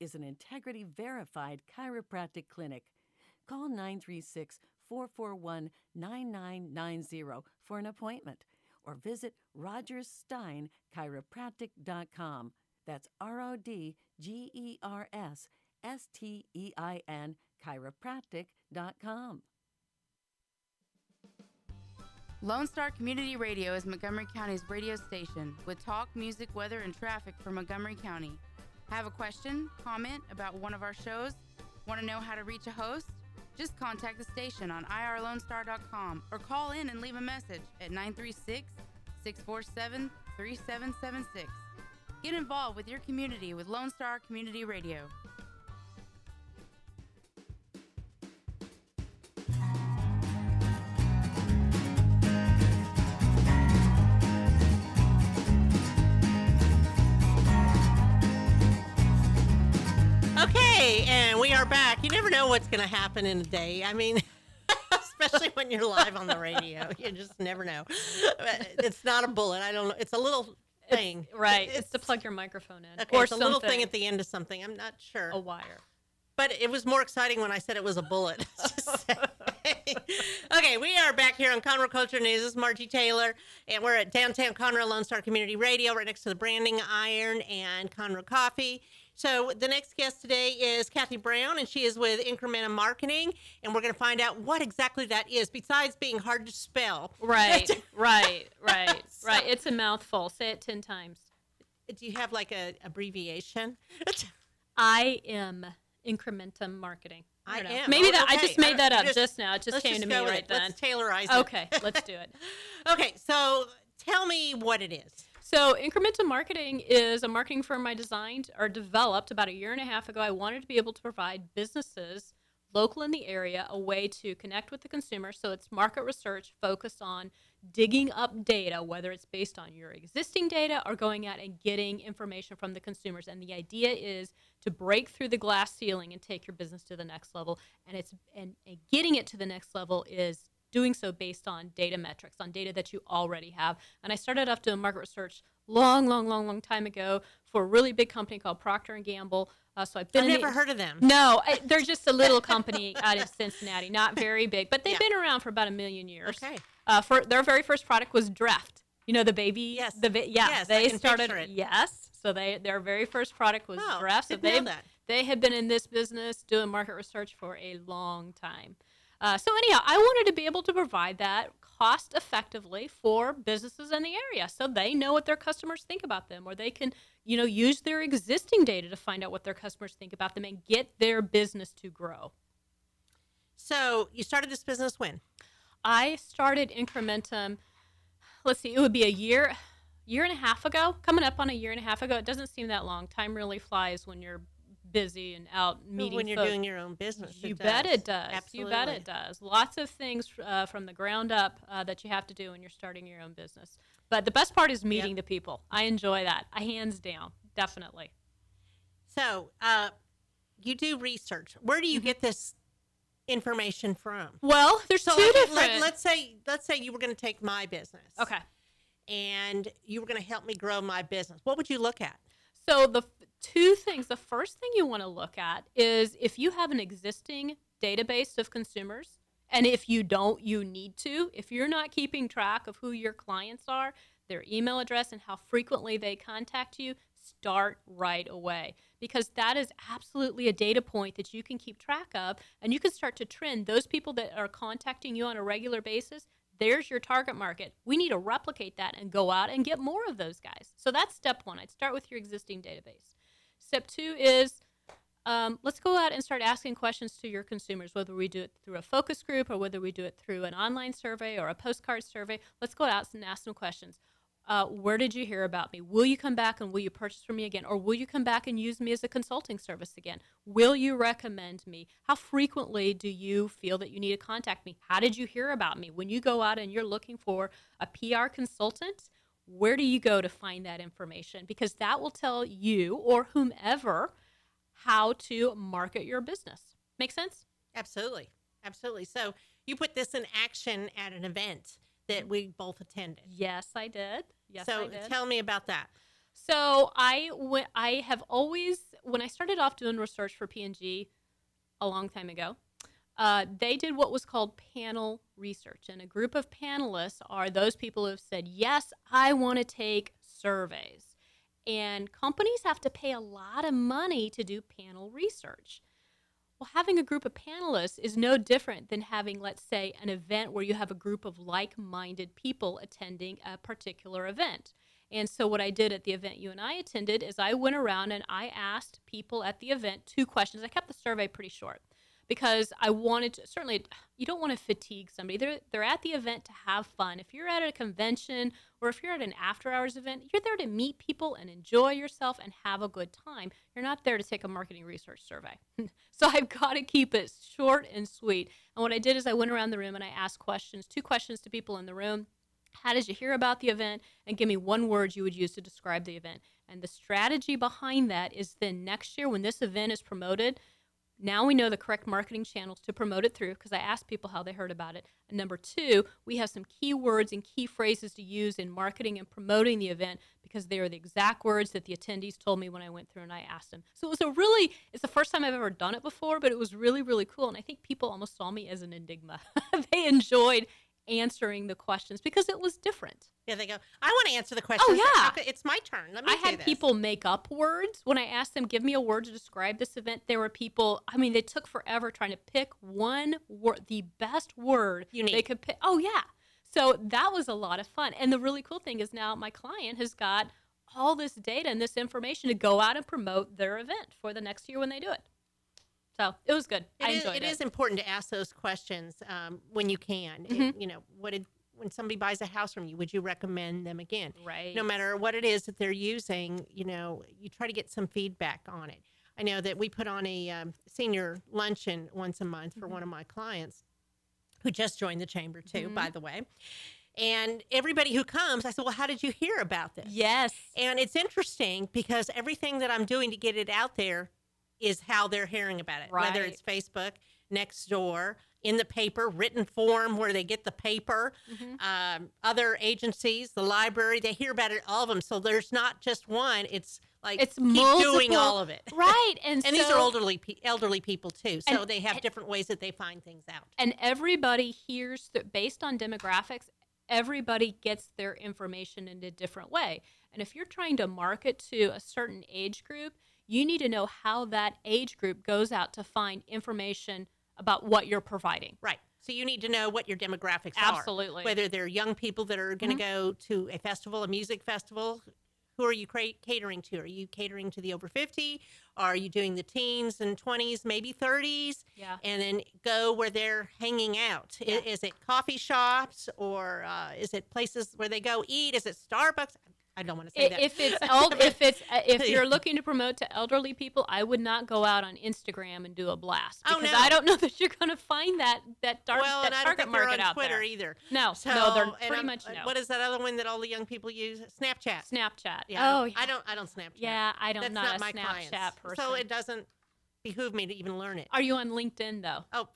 [SPEAKER 5] is an integrity verified chiropractic clinic. Call 936 441 9990 for an appointment or visit rodgerssteinchiropractic.com. That's R O D G E R S S T E I N chiropractic.com.
[SPEAKER 10] Lone Star Community Radio is Montgomery County's radio station with talk, music, weather, and traffic for Montgomery County. Have a question, comment about one of our shows? Want to know how to reach a host? Just contact the station on irlonestar.com or call in and leave a message at 936 647 3776. Get involved with your community with Lone Star Community Radio.
[SPEAKER 2] Okay, and we are back. You never know what's going to happen in a day. I mean, (laughs) especially when you're live on the radio, (laughs) you just never know. It's not a bullet. I don't know. It's a little thing.
[SPEAKER 11] Right. It's, to plug your microphone in.
[SPEAKER 2] Okay,
[SPEAKER 11] or
[SPEAKER 2] it's a little thing at the end of something. I'm not sure.
[SPEAKER 11] A wire.
[SPEAKER 2] But it was more exciting when I said it was a bullet. (laughs) Okay, we are back here on Conroe Culture News. This is Margie Taylor, and we're at downtown Conroe Lone Star Community Radio, right next to the Branding Iron and Conroe Coffee. So the next guest today is Kathy Brown, and she is with Incrementum Marketing, and we're going to find out what exactly that is, besides being hard to spell.
[SPEAKER 11] Right, (laughs) right, right, (laughs) right. It's a mouthful. Say it 10 times.
[SPEAKER 2] Do you have like a abbreviation? (laughs)
[SPEAKER 11] I am Incrementum Marketing.
[SPEAKER 2] I
[SPEAKER 11] don't know.
[SPEAKER 2] am.
[SPEAKER 11] Maybe
[SPEAKER 2] Oh,
[SPEAKER 11] that I just made that up
[SPEAKER 2] Just-
[SPEAKER 11] just, now. It just came
[SPEAKER 2] just
[SPEAKER 11] to me right then.
[SPEAKER 2] Let's tailorize it.
[SPEAKER 11] Okay, let's do it.
[SPEAKER 2] okay, so tell me what it is.
[SPEAKER 11] So, Incrementum Marketing is a marketing firm I designed or developed about a year and a half ago. I wanted to be able to provide businesses local in the area a way to connect with the consumer. So, it's market research focused on digging up data, whether it's based on your existing data or going out and getting information from the consumers. And the idea is to break through the glass ceiling and take your business to the next level. And it's and, and getting it to the next level is doing so based on data metrics, on data that you already have. And I started off doing market research long, long, long, long time ago for a really big company called Procter and Gamble. Uh, so I've been
[SPEAKER 2] I've
[SPEAKER 11] in the-
[SPEAKER 2] never heard of them.
[SPEAKER 11] No, I, (laughs) they're just a little company out of Cincinnati, not very big, but they've
[SPEAKER 2] Yeah.
[SPEAKER 11] been around for about a million years.
[SPEAKER 2] Okay.
[SPEAKER 11] Uh, for their very first product was Dreft. You know the baby.
[SPEAKER 2] Yes.
[SPEAKER 11] The yeah.
[SPEAKER 2] Yes,
[SPEAKER 11] they started.
[SPEAKER 2] it.
[SPEAKER 11] Yes. So they their very first product was Dreft. So they
[SPEAKER 2] that.
[SPEAKER 11] they have been in this business doing market research for a long time. Uh, so anyhow, I wanted to be able to provide that cost effectively for businesses in the area so they know what their customers think about them or they can you know use their existing data to find out what their customers think about them and get their business to grow.
[SPEAKER 2] So you started this business when?
[SPEAKER 11] i started incrementum let's see it would be a year year and a half ago coming up on a year and a half ago. It doesn't seem that long. Time really flies when you're busy and out meeting
[SPEAKER 2] when you're
[SPEAKER 11] folk.
[SPEAKER 2] doing your own business.
[SPEAKER 11] You
[SPEAKER 2] it
[SPEAKER 11] bet
[SPEAKER 2] does.
[SPEAKER 11] it does. Absolutely. You bet it does. Lots of things uh, from the ground up uh, that you have to do when you're starting your own business. But the best part is meeting the people. I enjoy that. I hands down, definitely.
[SPEAKER 2] So uh, you do research. Where do you get this information from?
[SPEAKER 11] Well, there's
[SPEAKER 2] so
[SPEAKER 11] two
[SPEAKER 2] like,
[SPEAKER 11] different.
[SPEAKER 2] Let, us say let's say you were going to take my business.
[SPEAKER 11] okay.
[SPEAKER 2] And you were going to help me grow my business. What would you look at?
[SPEAKER 11] So the two things. The first thing you want to look at is if you have an existing database of consumers, and if you don't, you need to. If you're not keeping track of who your clients are, their email address, and how frequently they contact you, start right away because that is absolutely a data point that you can keep track of, and you can start to trend those people that are contacting you on a regular basis there's your target market. We need to replicate that and go out and get more of those guys. So that's step one. I'd start with your existing database. Step two is um, let's go out and start asking questions to your consumers, whether we do it through a focus group or whether we do it through an online survey or a postcard survey. Let's go out and ask some questions. Uh, where did you hear about me? Will you come back and will you purchase from me again? Or will you come back and use me as a consulting service again? Will you recommend me? How frequently do you feel that you need to contact me? How did you hear about me? When you go out and you're looking for a PR consultant, where do you go to find that information? Because that will tell you or whomever how to market your business. Make sense?
[SPEAKER 2] Absolutely. Absolutely. So you put this in action at an event that we both attended.
[SPEAKER 11] Yes, I did. Yes,
[SPEAKER 2] so
[SPEAKER 11] I did.
[SPEAKER 2] tell me about that.
[SPEAKER 11] So I w- I have always when I started off doing research for P&G a long time ago, uh, they did what was called panel research, and a group of panelists are those people who have said, "Yes, I want to take surveys," and companies have to pay a lot of money to do panel research. Well, having a group of panelists is no different than having, let's say, an event where you have a group of like minded people attending a particular event. And so, what I did at the event you and I attended is I went around and I asked people at the event two questions. I kept the survey pretty short because I wanted to certainly, you don't want to fatigue somebody. They're, they're at the event to have fun. If you're at a convention or if you're at an after hours event, you're there to meet people and enjoy yourself and have a good time. You're not there to take a marketing research survey. (laughs) so I've got to keep it short and sweet. And what I did is I went around the room and I asked questions, two questions to people in the room. How did you hear about the event? And give me one word you would use to describe the event. And the strategy behind that is then next year when this event is promoted, now we know the correct marketing channels to promote it through because I asked people how they heard about it. And number two, we have some key words and key phrases to use in marketing and promoting the event because they are the exact words that the attendees told me when I went through and I asked them. So it was a really, it's the first time I've ever done it before, but it was really, really cool. And I think people almost saw me as an enigma. (laughs) they enjoyed answering the questions because it was different.
[SPEAKER 2] Yeah, they go. I want to answer the question.
[SPEAKER 11] Oh, yeah.
[SPEAKER 2] it's my turn. Let me.
[SPEAKER 11] I had
[SPEAKER 2] this.
[SPEAKER 11] people make up words when I asked them, give me a word to describe this event. There were people, I mean, they took forever trying to pick one word, the best word they could pick. Oh, yeah. So that was a lot of fun. And the really cool thing is now my client has got all this data and this information to go out and promote their event for the next year when they do it. So it was good.
[SPEAKER 2] It
[SPEAKER 11] I
[SPEAKER 2] is-
[SPEAKER 11] enjoyed
[SPEAKER 2] it
[SPEAKER 11] it.
[SPEAKER 2] is important to ask those questions um, when you can. It-
[SPEAKER 11] Mhm.
[SPEAKER 2] you know, what did when somebody buys a house from you, would you recommend them again?
[SPEAKER 11] Right.
[SPEAKER 2] No matter what it is that they're using, you know, you try to get some feedback on it. I know that we put on a um, senior luncheon once a month for
[SPEAKER 11] Mm-hmm.
[SPEAKER 2] one of my clients who just joined the chamber too,
[SPEAKER 11] Mhm.
[SPEAKER 2] by the way. And everybody who comes, I said, Well, how did you hear about this?
[SPEAKER 11] Yes.
[SPEAKER 2] And it's interesting because everything that I'm doing to get it out there is how they're hearing about it. Whether it's Facebook, next door, in the paper, written form where they get the paper,
[SPEAKER 11] Mm-hmm.
[SPEAKER 2] um, other agencies, the library, they hear about it, all of them. So there's not just one. It's like
[SPEAKER 11] It's
[SPEAKER 2] keep doing all of it. (laughs)
[SPEAKER 11] Right. And,
[SPEAKER 2] And these are elderly pe- elderly people too, so
[SPEAKER 11] And-
[SPEAKER 2] they have
[SPEAKER 11] and-
[SPEAKER 2] different ways that they find things out.
[SPEAKER 11] and everybody hears that based on demographics everybody gets their information in a different way and if you're trying to market to a certain age group you need to know how that age group goes out to find information about what you're providing
[SPEAKER 2] Right. So you need to know what your demographics
[SPEAKER 11] Absolutely.
[SPEAKER 2] are. Absolutely. Whether they're young people that are going to
[SPEAKER 11] Mhm.
[SPEAKER 2] go to a festival, a music festival. Who are you catering to? Are you catering to the over 50? Are you doing the teens and 20s, maybe 30s?
[SPEAKER 11] Yeah.
[SPEAKER 2] And then go where they're hanging out. I- Is, it coffee shops or uh, is it places where they go eat? Is it Starbucks? I don't want to say
[SPEAKER 11] I-
[SPEAKER 2] that.
[SPEAKER 11] If it's (laughs) if it's uh, if you're looking to promote to elderly people, I would not go out on Instagram and do a blast
[SPEAKER 2] Oh,
[SPEAKER 11] because
[SPEAKER 2] no.
[SPEAKER 11] I don't know (laughs) that you're going to find that that dark
[SPEAKER 2] well,
[SPEAKER 11] that
[SPEAKER 2] and I don't
[SPEAKER 11] target
[SPEAKER 2] think
[SPEAKER 11] market
[SPEAKER 2] on
[SPEAKER 11] out
[SPEAKER 2] Twitter
[SPEAKER 11] there.
[SPEAKER 2] either.
[SPEAKER 11] No,
[SPEAKER 2] So,
[SPEAKER 11] no, they're pretty
[SPEAKER 2] I'm-
[SPEAKER 11] much no.
[SPEAKER 2] What is that other one that all the young people use? Snapchat.
[SPEAKER 11] Snapchat.
[SPEAKER 2] Yeah.
[SPEAKER 11] Oh,
[SPEAKER 2] I don't- I don't. I don't Snapchat.
[SPEAKER 11] Yeah, I don't.
[SPEAKER 2] That's
[SPEAKER 11] not,
[SPEAKER 2] not my
[SPEAKER 11] Snapchat
[SPEAKER 2] clients.
[SPEAKER 11] person.
[SPEAKER 2] So it doesn't behoove me to even learn it.
[SPEAKER 11] Are you on LinkedIn though?
[SPEAKER 2] Oh,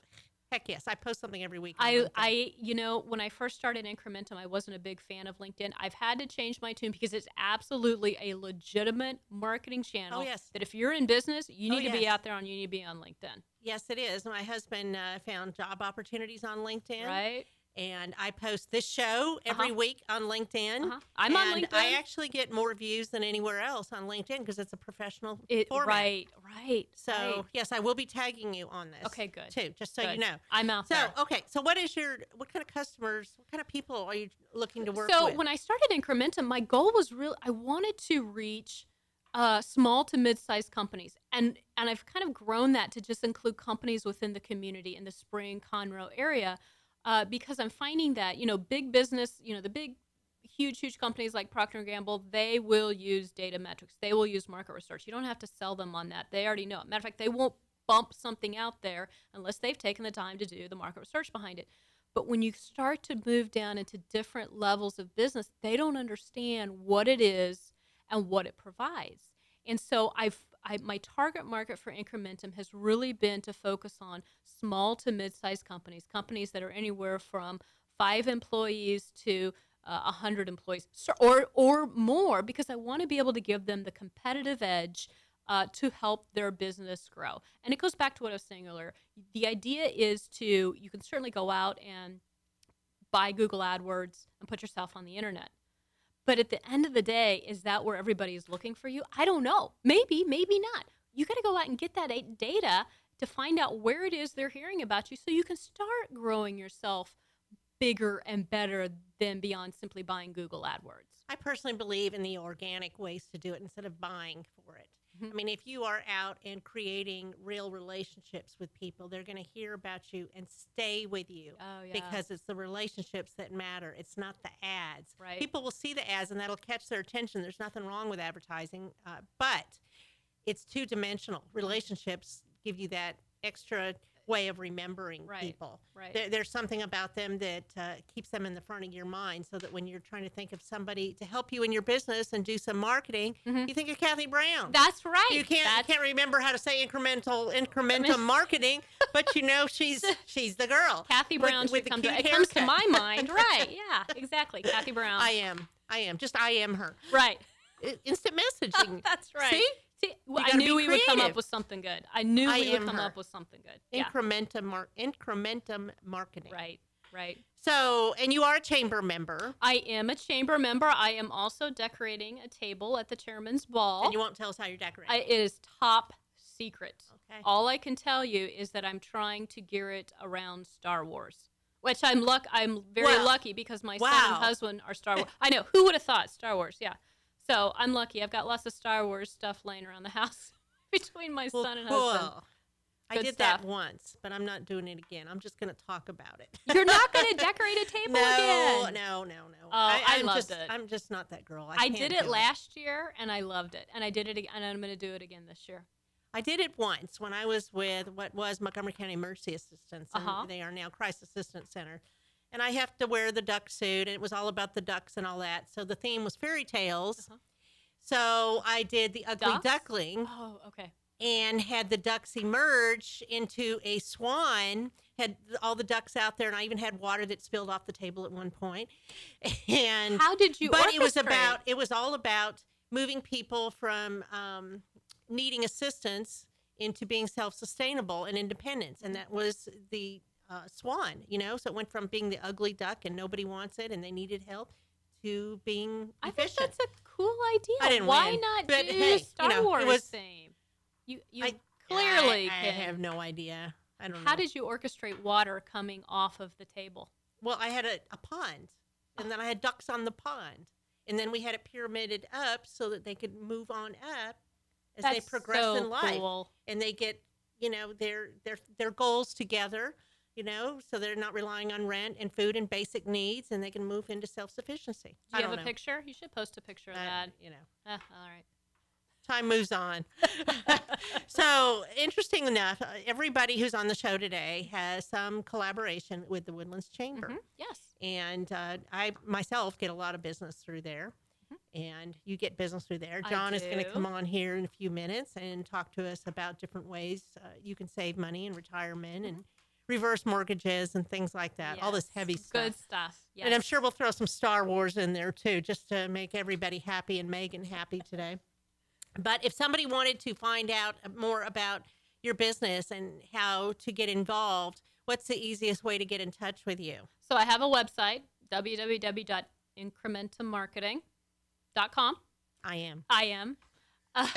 [SPEAKER 2] heck yes! I post something every week.
[SPEAKER 11] I, I, you know, when I first started Incrementum, I wasn't a big fan of LinkedIn. I've had to change my tune because it's absolutely a legitimate marketing channel.
[SPEAKER 2] Oh, yes.
[SPEAKER 11] That if you're in business, you
[SPEAKER 2] Oh,
[SPEAKER 11] need to be out there on. You need to be on LinkedIn.
[SPEAKER 2] Yes, it is. My husband uh, found job opportunities on LinkedIn.
[SPEAKER 11] Right.
[SPEAKER 2] And I post this show every
[SPEAKER 11] Uh-huh.
[SPEAKER 2] week on LinkedIn.
[SPEAKER 11] Uh-huh. I'm on
[SPEAKER 2] LinkedIn. I actually get more views than anywhere else on LinkedIn because it's a professional
[SPEAKER 11] It,
[SPEAKER 2] format.
[SPEAKER 11] right, right.
[SPEAKER 2] So
[SPEAKER 11] right.
[SPEAKER 2] yes, I will be tagging you on this.
[SPEAKER 11] Okay, good.
[SPEAKER 2] Too, just so you know.
[SPEAKER 11] I'm out
[SPEAKER 2] So
[SPEAKER 11] there.
[SPEAKER 2] okay, so what is your what kind of customers, what kind of people are you looking to work with?
[SPEAKER 11] so
[SPEAKER 2] with?
[SPEAKER 11] when I started Incrementum, my goal was really I wanted to reach uh, small to mid-sized companies, and and I've kind of grown that to just include companies within the community in the Spring Conroe area, uh, because I'm finding that you know big business, you know the big huge huge companies like procter gamble they will use data metrics. They will use market research. You don't have to sell them on that. They already know it. Matter of fact they won't bump something out there unless they've taken the time to do the market research behind it. But when you start to move down into different levels of business, they don't understand what it is and what it provides. And so I've I, my target market for Incrementum has really been to focus on small to mid-sized companies, companies that are anywhere from five employees to uh, 100 employees or, or more, because I want to be able to give them the competitive edge uh, to help their business grow. And it goes back to what I was saying earlier. The idea is to, you can certainly go out and buy Google AdWords and put yourself on the internet. But at the end of the day, is that where everybody is looking for you? I don't know. Maybe, maybe not. You got to go out and get that data to find out where it is they're hearing about you so you can start growing yourself bigger and better than beyond simply buying Google AdWords.
[SPEAKER 2] I personally believe in the organic ways to do it instead of buying for it.
[SPEAKER 11] Mm-hmm.
[SPEAKER 2] I mean, if you are out and creating real relationships with people, they're going to hear about you and stay with you
[SPEAKER 11] Oh, yeah.
[SPEAKER 2] because it's the relationships that matter. It's not the ads.
[SPEAKER 11] Right.
[SPEAKER 2] People will see the ads and that'll catch their attention. There's nothing wrong with advertising, uh, but it's two dimensional. Relationships give you that extra way of remembering
[SPEAKER 11] Right,
[SPEAKER 2] people.
[SPEAKER 11] right.
[SPEAKER 2] There, there's something about them that uh, keeps them in the front of your mind so that when you're trying to think of somebody to help you in your business and do some marketing, you think of Kathy Brown.
[SPEAKER 11] Mm-hmm. That's right.
[SPEAKER 2] You can't
[SPEAKER 11] That's-
[SPEAKER 2] can't remember how to say incremental incremental marketing, but you know she's (laughs) she's the girl.
[SPEAKER 11] Kathy Brown
[SPEAKER 2] with, the
[SPEAKER 11] come to, it comes to my mind. (laughs) Right. Yeah, exactly. Kathy Brown.
[SPEAKER 2] I am. I am. Just I am her.
[SPEAKER 11] Right.
[SPEAKER 2] Instant messaging. (laughs)
[SPEAKER 11] That's right.
[SPEAKER 2] See?
[SPEAKER 11] See,
[SPEAKER 2] You
[SPEAKER 11] I knew we would come up with something good. I knew
[SPEAKER 2] I
[SPEAKER 11] we would come
[SPEAKER 2] her.
[SPEAKER 11] up with something good. Yeah.
[SPEAKER 2] Incrementum mar- incrementum marketing.
[SPEAKER 11] Right. Right.
[SPEAKER 2] So, and you are a chamber member,
[SPEAKER 11] I am a chamber member. I am also decorating a table at the chairman's ball.
[SPEAKER 2] and you won't tell us how you're decorating.
[SPEAKER 11] I, it is top secret.
[SPEAKER 2] Okay.
[SPEAKER 11] All I can tell you is that I'm trying to gear it around Star Wars, which I'm luck. I'm very
[SPEAKER 2] Well,
[SPEAKER 11] lucky because my son and husband are Star Wars. (laughs) I know who would have thought Star Wars. Yeah. So I'm lucky. I've got lots of Star Wars stuff laying around the house (laughs) between my
[SPEAKER 2] Well,
[SPEAKER 11] son and
[SPEAKER 2] cool.
[SPEAKER 11] husband.
[SPEAKER 2] I did
[SPEAKER 11] stuff.
[SPEAKER 2] that once, but I'm not doing it again. I'm just going to talk about it. (laughs)
[SPEAKER 11] You're not going (laughs) to decorate a table
[SPEAKER 2] no,
[SPEAKER 11] again.
[SPEAKER 2] no, no, no.
[SPEAKER 11] Oh, I
[SPEAKER 2] am
[SPEAKER 11] loved
[SPEAKER 2] just,
[SPEAKER 11] it.
[SPEAKER 2] I'm just not that girl. I,
[SPEAKER 11] I did it last year and I loved it, and I did it, ag- and I'm going to do it again this year.
[SPEAKER 2] I did it once when I was with what was Montgomery County Emergency Assistance, and
[SPEAKER 11] Uh-huh.
[SPEAKER 2] they are now Crisis Assistance Center. And I have to wear the duck suit, and it was all about the ducks and all that. So the theme was fairy tales. So I did the ugly
[SPEAKER 11] Uh-huh. Ducks?
[SPEAKER 2] duckling
[SPEAKER 11] Oh, okay.
[SPEAKER 2] and had the ducks emerge into a swan. Had all the ducks out there, and I even had water that spilled off the table at one point. (laughs) And
[SPEAKER 11] How did you?
[SPEAKER 2] but it was about it was all about moving people from um, needing assistance into being self-sustainable and independence and that was the uh, swan you know so it went from being the ugly duck and nobody wants it and they needed help to being
[SPEAKER 11] I think that's a cool idea.
[SPEAKER 2] I didn't
[SPEAKER 11] Why
[SPEAKER 2] win,
[SPEAKER 11] not
[SPEAKER 2] but
[SPEAKER 11] do
[SPEAKER 2] hey, you
[SPEAKER 11] Star
[SPEAKER 2] know, it
[SPEAKER 11] Wars
[SPEAKER 2] was-
[SPEAKER 11] theme? You you
[SPEAKER 2] I-
[SPEAKER 11] clearly
[SPEAKER 2] I, I
[SPEAKER 11] can.
[SPEAKER 2] have no idea I don't know.
[SPEAKER 11] How did you orchestrate water coming off of the table?
[SPEAKER 2] Well, I had a, a pond, and then I had ducks on the pond, and then we had it pyramided up so that they could move on up as they progress
[SPEAKER 11] so
[SPEAKER 2] in life,
[SPEAKER 11] cool.
[SPEAKER 2] and they get you know their their their goals together. You know, so they're not relying on rent and food and basic needs, and they can move into self sufficiency.
[SPEAKER 11] Do
[SPEAKER 2] I
[SPEAKER 11] you
[SPEAKER 2] don't
[SPEAKER 11] have a
[SPEAKER 2] know.
[SPEAKER 11] picture? You should post a picture of
[SPEAKER 2] Uh,
[SPEAKER 11] that.
[SPEAKER 2] you know.
[SPEAKER 11] Ah, all right.
[SPEAKER 2] time moves on. (laughs) so, interesting enough, uh, everybody who's on the show today has some collaboration with the Woodlands Chamber.
[SPEAKER 11] Mhm, Yes.
[SPEAKER 2] And uh, I myself get a lot of business through there. And you get business through there. John is going to come on here in a few minutes and talk to us about different ways uh, you can save money in retirement and reverse mortgages and things like that. All this heavy stuff.
[SPEAKER 11] Good stuff. Yes.
[SPEAKER 2] And I'm sure we'll throw some Star Wars in there too, just to make everybody happy and Megan happy today. But if somebody wanted to find out more about your business and how to get involved, what's the easiest way to get in touch with you?
[SPEAKER 11] So I have a website, www.incrementummarketing.com.
[SPEAKER 2] I am.
[SPEAKER 11] I am. (laughs)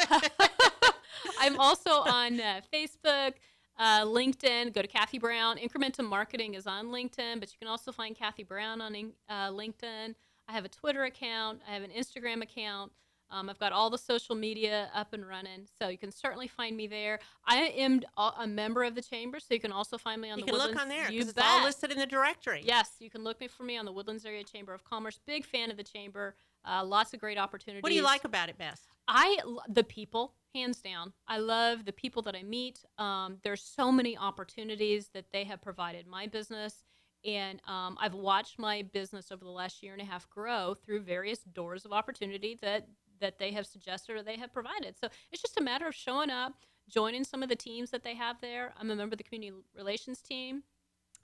[SPEAKER 11] I'm also on uh, Facebook, uh, LinkedIn. Go to Kathy Brown. Incrementum Marketing is on LinkedIn, but you can also find Kathy Brown on uh, LinkedIn. I have a Twitter account. I have an Instagram account. Um, I've got all the social media up and running, so you can certainly find me there. I am a member of the chamber, so you can also find me on
[SPEAKER 2] You
[SPEAKER 11] the
[SPEAKER 2] can look on there
[SPEAKER 11] You
[SPEAKER 2] because it's all listed in the directory.
[SPEAKER 11] Yes, you can look me for me on the Woodlands Area Chamber of Commerce. Big fan of the chamber. Uh, lots of great opportunities.
[SPEAKER 2] What do you like about it best?
[SPEAKER 11] I the people, hands down. I love the people that I meet. Um, there's so many opportunities that they have provided my business, and um, I've watched my business over the last year and a half grow through various doors of opportunity that that they have suggested or they have provided. So it's just a matter of showing up, joining some of the teams that they have there. I'm a member of the community relations team.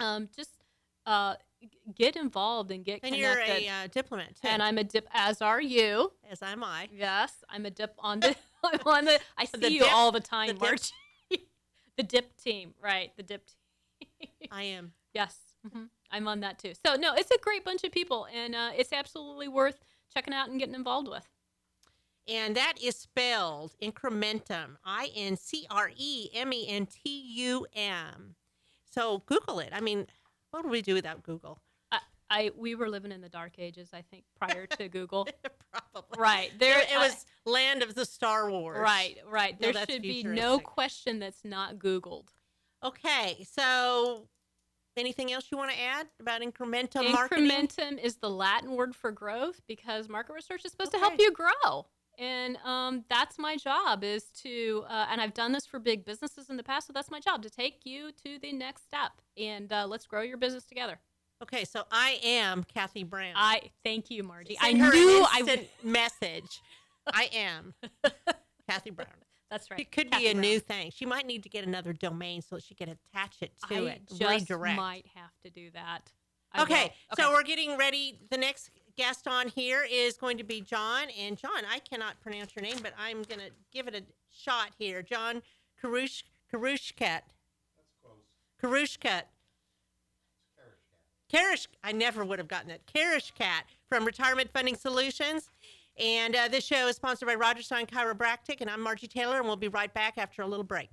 [SPEAKER 11] Um, just uh, get involved and get
[SPEAKER 2] And you're
[SPEAKER 11] connected.
[SPEAKER 2] a uh, diplomat too.
[SPEAKER 11] and I'm a dip, as are you.
[SPEAKER 2] as am I.
[SPEAKER 11] Yes, I'm a dip on the (laughs) (laughs) I'm on the. I see
[SPEAKER 2] The
[SPEAKER 11] you
[SPEAKER 2] dip-
[SPEAKER 11] all the
[SPEAKER 2] the
[SPEAKER 11] time,
[SPEAKER 2] dip-
[SPEAKER 11] Margie. (laughs) the dip team, right? The dip team.
[SPEAKER 2] I am.
[SPEAKER 11] yes, hmm I'm on that too. So no, it's a great bunch of people, and uh, it's absolutely worth checking out and getting involved with.
[SPEAKER 2] And that is spelled incrementum, I N C R E M E N T U M. So Google it. I mean, what would we do without Google?
[SPEAKER 11] I, I we were living in the dark ages, I think, prior to (laughs) Google.
[SPEAKER 2] Probably.
[SPEAKER 11] right there,
[SPEAKER 2] It, it uh, was land of the Star Wars.
[SPEAKER 11] right, right. There should be no question that's not Googled.
[SPEAKER 2] Okay, so anything else you want to add about incrementum marketing?
[SPEAKER 11] Incrementum is the Latin word for growth because market research is supposed to help you grow. And um, that's my job is to, uh, and I've done this for big businesses in the past, so that's my job to take you to the next step and uh, let's grow your business together.
[SPEAKER 2] Okay, so I am Kathy Brown.
[SPEAKER 11] I thank you, Margie. I
[SPEAKER 2] Send her
[SPEAKER 11] knew I
[SPEAKER 2] would (laughs) message. I am (laughs) Kathy Brown.
[SPEAKER 11] That's right.
[SPEAKER 2] It could
[SPEAKER 11] Kathy
[SPEAKER 2] be a
[SPEAKER 11] Brown.
[SPEAKER 2] new thing. She might need to get another domain so she can attach it to
[SPEAKER 11] I
[SPEAKER 2] it.
[SPEAKER 11] just
[SPEAKER 2] redirect.
[SPEAKER 11] might have to do that. I
[SPEAKER 2] Okay,
[SPEAKER 11] will.
[SPEAKER 2] so we're getting ready. The next guest on here is going to be John. And John, I cannot pronounce your name, but I'm going to give it a shot here. John Karush, Karushkat. That's close. Karushkat. Karish, I never would have gotten it. Karishkat from Retirement Funding Solutions. And uh, this show is sponsored by Rodgers Stein Chiropractic, and I'm Margie Taylor, and we'll be right back after a little break.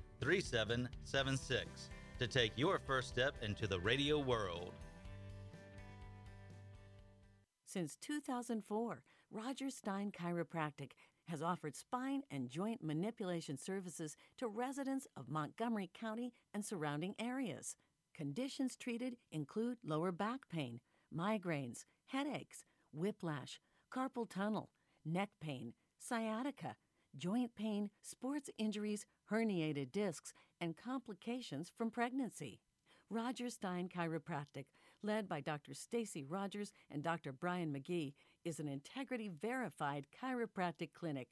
[SPEAKER 7] 3776 to take your first step into the radio world.
[SPEAKER 5] Since 2004, Rodgers Stein Chiropractic has offered spine and joint manipulation services to residents of Montgomery County and surrounding areas. Conditions treated include lower back pain, migraines, headaches, whiplash, carpal tunnel, neck pain, sciatica, joint pain, sports injuries, herniated discs, and complications from pregnancy. Rodgers Stein Chiropractic, led by Dr. Stacy Rodgers and Dr. Brian McGee, is an integrity verified chiropractic clinic.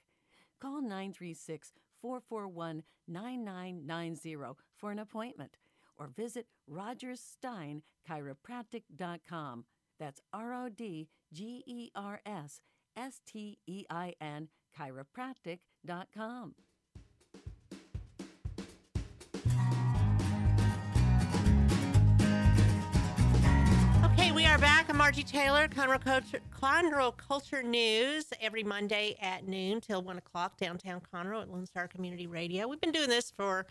[SPEAKER 5] Call 936 441 9990 for an appointment or visit rodgerssteinchiropractic.com. That's R O D G E R S S T E I N chiropractic.com.
[SPEAKER 2] Okay, we are back. I'm Margie Taylor, Conroe Culture, Conroe Culture News, every Monday at noon till 1 o'clock downtown Conroe at Lone Star Community Radio. We've been doing this for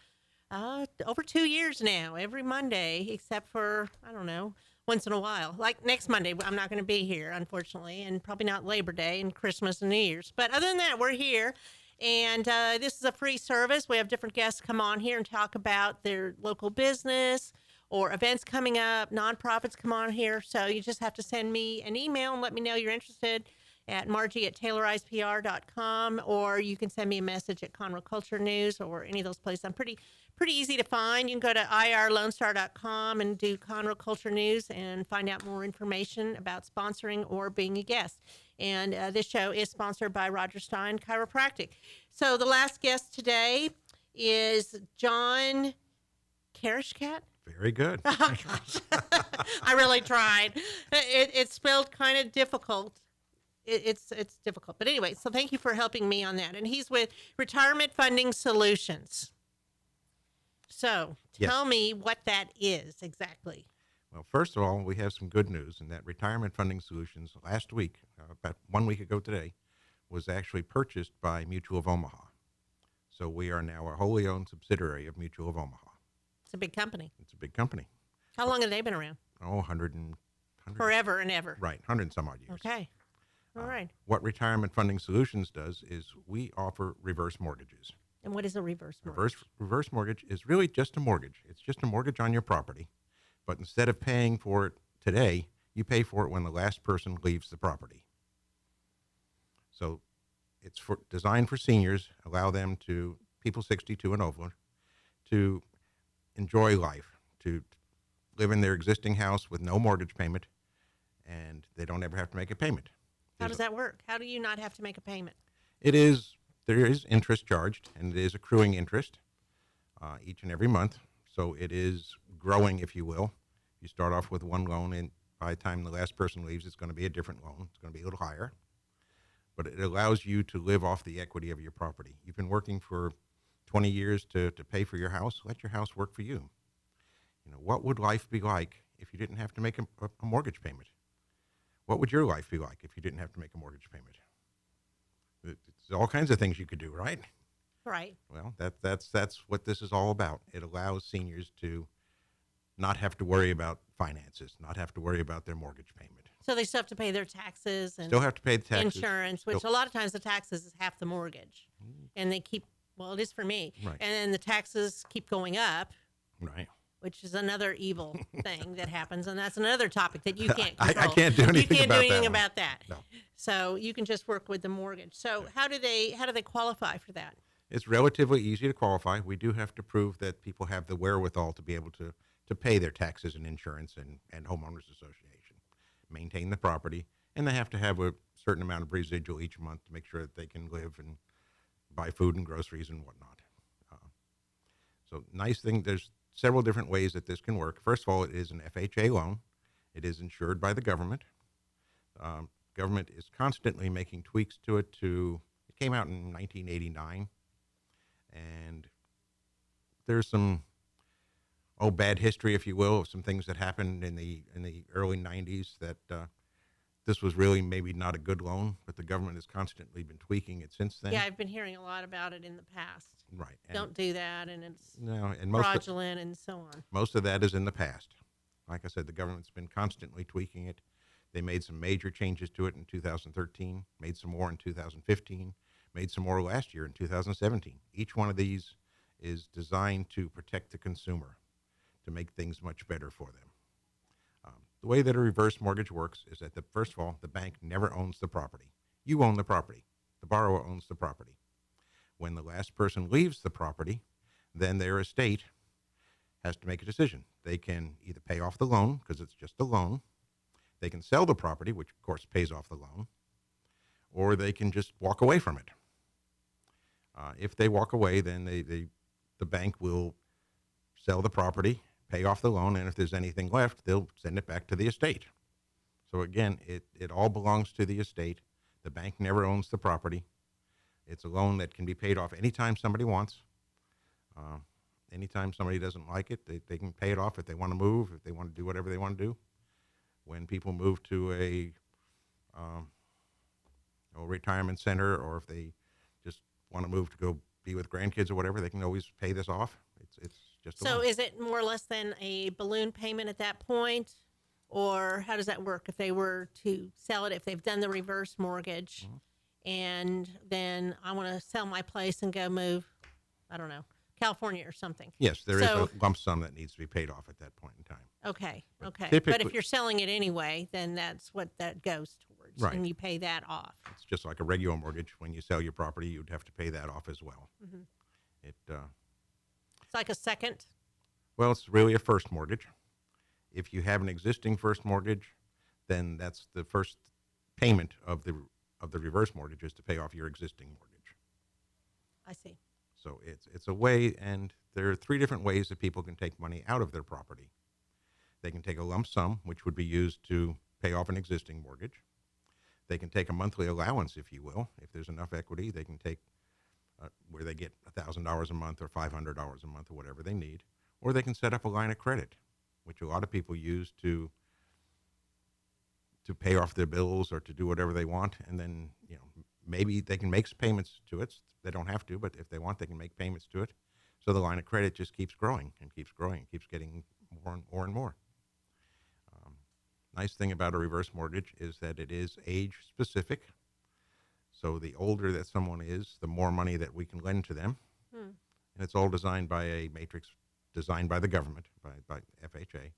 [SPEAKER 2] uh, over two years now, every Monday, except for, I don't know, once in a while. Like next Monday, I'm not going to be here, unfortunately, and probably not Labor Day and Christmas and New Year's. But other than that, we're here. And uh, this is a free service. We have different guests come on here and talk about their local business or events coming up. Nonprofits come on here. So you just have to send me an email and let me know you're interested at margie at taylorispr.com or you can send me a message at Conroe Culture News or any of those places. I'm pretty pretty easy to find. You can go to irlonestar.com and do Conroe Culture News and find out more information about sponsoring or being a guest. And uh, this show is sponsored by Rodgers Stein Chiropractic. So the last guest today is John Karishkat.
[SPEAKER 12] Very good. (laughs)
[SPEAKER 2] Oh gosh, (laughs) I really tried. It, it's spelled kind of difficult. It, it's it's difficult, but anyway. So thank you for helping me on that. And he's with Retirement Funding Solutions. So
[SPEAKER 12] Yes.
[SPEAKER 2] tell me what that is exactly.
[SPEAKER 12] Well, first of all, we have some good news in that Retirement Funding Solutions last week, uh, about one week ago today, was actually purchased by Mutual of Omaha. So we are now a wholly owned subsidiary of Mutual of Omaha.
[SPEAKER 2] It's a big company.
[SPEAKER 12] It's a big company.
[SPEAKER 2] How long have they been around?
[SPEAKER 12] Oh, 100 and, 100
[SPEAKER 2] Forever and ever.
[SPEAKER 12] Right, 100 and some odd years.
[SPEAKER 2] Okay. All right.
[SPEAKER 12] What Retirement Funding Solutions does is we offer reverse mortgages.
[SPEAKER 2] And what is a reverse mortgage?
[SPEAKER 12] Reverse reverse mortgage is really just a mortgage. It's just a mortgage on your property, but instead of paying for it today, you pay for it when the last person leaves the property. So, it's for designed for seniors, allow them to people 62 and over to enjoy life, to live in their existing house with no mortgage payment, and they don't ever have to make a payment.
[SPEAKER 2] How does that work? How do you not have to make a payment?
[SPEAKER 12] It is there is interest charged, and it is accruing interest uh, each and every month. So it is growing, if you will. You start off with one loan, and by the time the last person leaves, it's going to be a different loan. It's going to be a little higher, but it allows you to live off the equity of your property. You've been working for 20 years to, to pay for your house. Let your house work for you. You know, what would life be like if you didn't have to make a, a mortgage payment? What would your life be like if you didn't have to make a mortgage payment? It- It's all kinds of things you could do, right?
[SPEAKER 2] Right.
[SPEAKER 12] Well, that that's that's what this is all about. It allows seniors to not have to worry about finances, not have to worry about their mortgage payment.
[SPEAKER 2] So they still have to pay their taxes and
[SPEAKER 12] Still have to pay the taxes.
[SPEAKER 2] insurance, which
[SPEAKER 12] Still-
[SPEAKER 2] a lot of times the taxes is half the mortgage, mm. and they keep. Well, it is for me,
[SPEAKER 12] Right.
[SPEAKER 2] and then the taxes keep going up,
[SPEAKER 12] Right.
[SPEAKER 2] Which is another evil thing that happens, and that's another topic that you (laughs) can't.
[SPEAKER 12] I- I can't do anything.
[SPEAKER 2] You can't
[SPEAKER 12] about
[SPEAKER 2] do
[SPEAKER 12] that
[SPEAKER 2] anything
[SPEAKER 12] one.
[SPEAKER 2] about that.
[SPEAKER 12] No.
[SPEAKER 2] So you can just work with the mortgage. So how do they how do they qualify for that?
[SPEAKER 12] It's relatively easy to qualify. We do have to prove that people have the wherewithal to be able to, to pay their taxes and insurance and, and homeowners association, maintain the property, and they have to have a certain amount of residual each month to make sure that they can live and buy food and groceries and whatnot. Uh, So nice thing. There's several different ways that this can work. First of all, it is an FHA loan. It is insured by the government. Um, government is constantly making tweaks to it. To it came out in 1989, and there's some oh bad history, if you will, of some things that happened in the in the early 90s that uh, this was really maybe not a good loan, but the government has constantly been tweaking it since then.
[SPEAKER 2] Yeah, I've been hearing a lot about it in the past.
[SPEAKER 12] Right. and-
[SPEAKER 2] Don't do that, and it's
[SPEAKER 12] No, and most of-
[SPEAKER 2] fraudulent and so on.
[SPEAKER 12] Most of that is in the past. Like I said, the government's been constantly tweaking it. They made some major changes to it in 2013, made some more in 2015, made some more last year in 2017. Each one of these is designed to protect the consumer, to make things much better for them. The way that a reverse mortgage works is that, the, first of all, the bank never owns the property. You own the property, the borrower owns the property. When the last person leaves the property, then their estate has to make a decision. They can either pay off the loan because it's just a loan, they can sell the property, which of course pays off the loan, or they can just walk away from it. Uh, if they walk away, then they, they, the bank will sell the property, pay off the loan, and if there's anything left, they'll send it back to the estate. So again, it, it all belongs to the estate. The bank never owns the property. It's a loan that can be paid off anytime somebody wants. Uh, anytime somebody doesn't like it, they, they can pay it off if they want to move, if they want to do whatever they want to do. When people move to a, um, a retirement center or if they just want to move to go be with grandkids or whatever, they can always pay this off. It's, it's just
[SPEAKER 2] So is it more or less than a balloon payment at that point? Or how does that work if they were to sell it, if they've done the reverse mortgage
[SPEAKER 12] Mm-hmm.
[SPEAKER 2] and then I want to sell my place and go move, I don't know, California or something?
[SPEAKER 12] Yes, there is
[SPEAKER 2] so,
[SPEAKER 12] a lump sum that needs to be paid off at that point in time.
[SPEAKER 2] Okay, okay. but if you're selling it anyway, then that's what that goes towards.
[SPEAKER 12] Right.
[SPEAKER 2] And you pay that off.
[SPEAKER 12] It's just like a regular mortgage. When you sell your property, you'd have to pay that off as well.
[SPEAKER 2] Mhm.
[SPEAKER 12] It uh,
[SPEAKER 2] It's like a second.
[SPEAKER 12] Well, it's really a first mortgage. If you have an existing first mortgage, then that's the first payment of the of the reverse mortgage is to pay off your existing mortgage.
[SPEAKER 2] I see.
[SPEAKER 12] So it's it's a way, and there are three different ways that people can take money out of their property. They can take a lump sum, which would be used to pay off an existing mortgage. They can take a monthly allowance, if you will, if there's enough equity. They can take uh, where they get thousand dollars a month or five hundred dollars a month or whatever they need, or they can set up a line of credit, which a lot of people use to to pay off their bills or to do whatever they want, and then you know maybe they can make payments to it. They don't have to, but if they want, they can make payments to it. So the line of credit just keeps growing and keeps growing, and keeps getting more and more and more. Um, nice thing about a reverse mortgage is that it is age specific. So the older that someone is, the more money that we can lend to them.
[SPEAKER 2] Hmm.
[SPEAKER 12] And it's all designed by a matrix designed by the government, by, by FHA.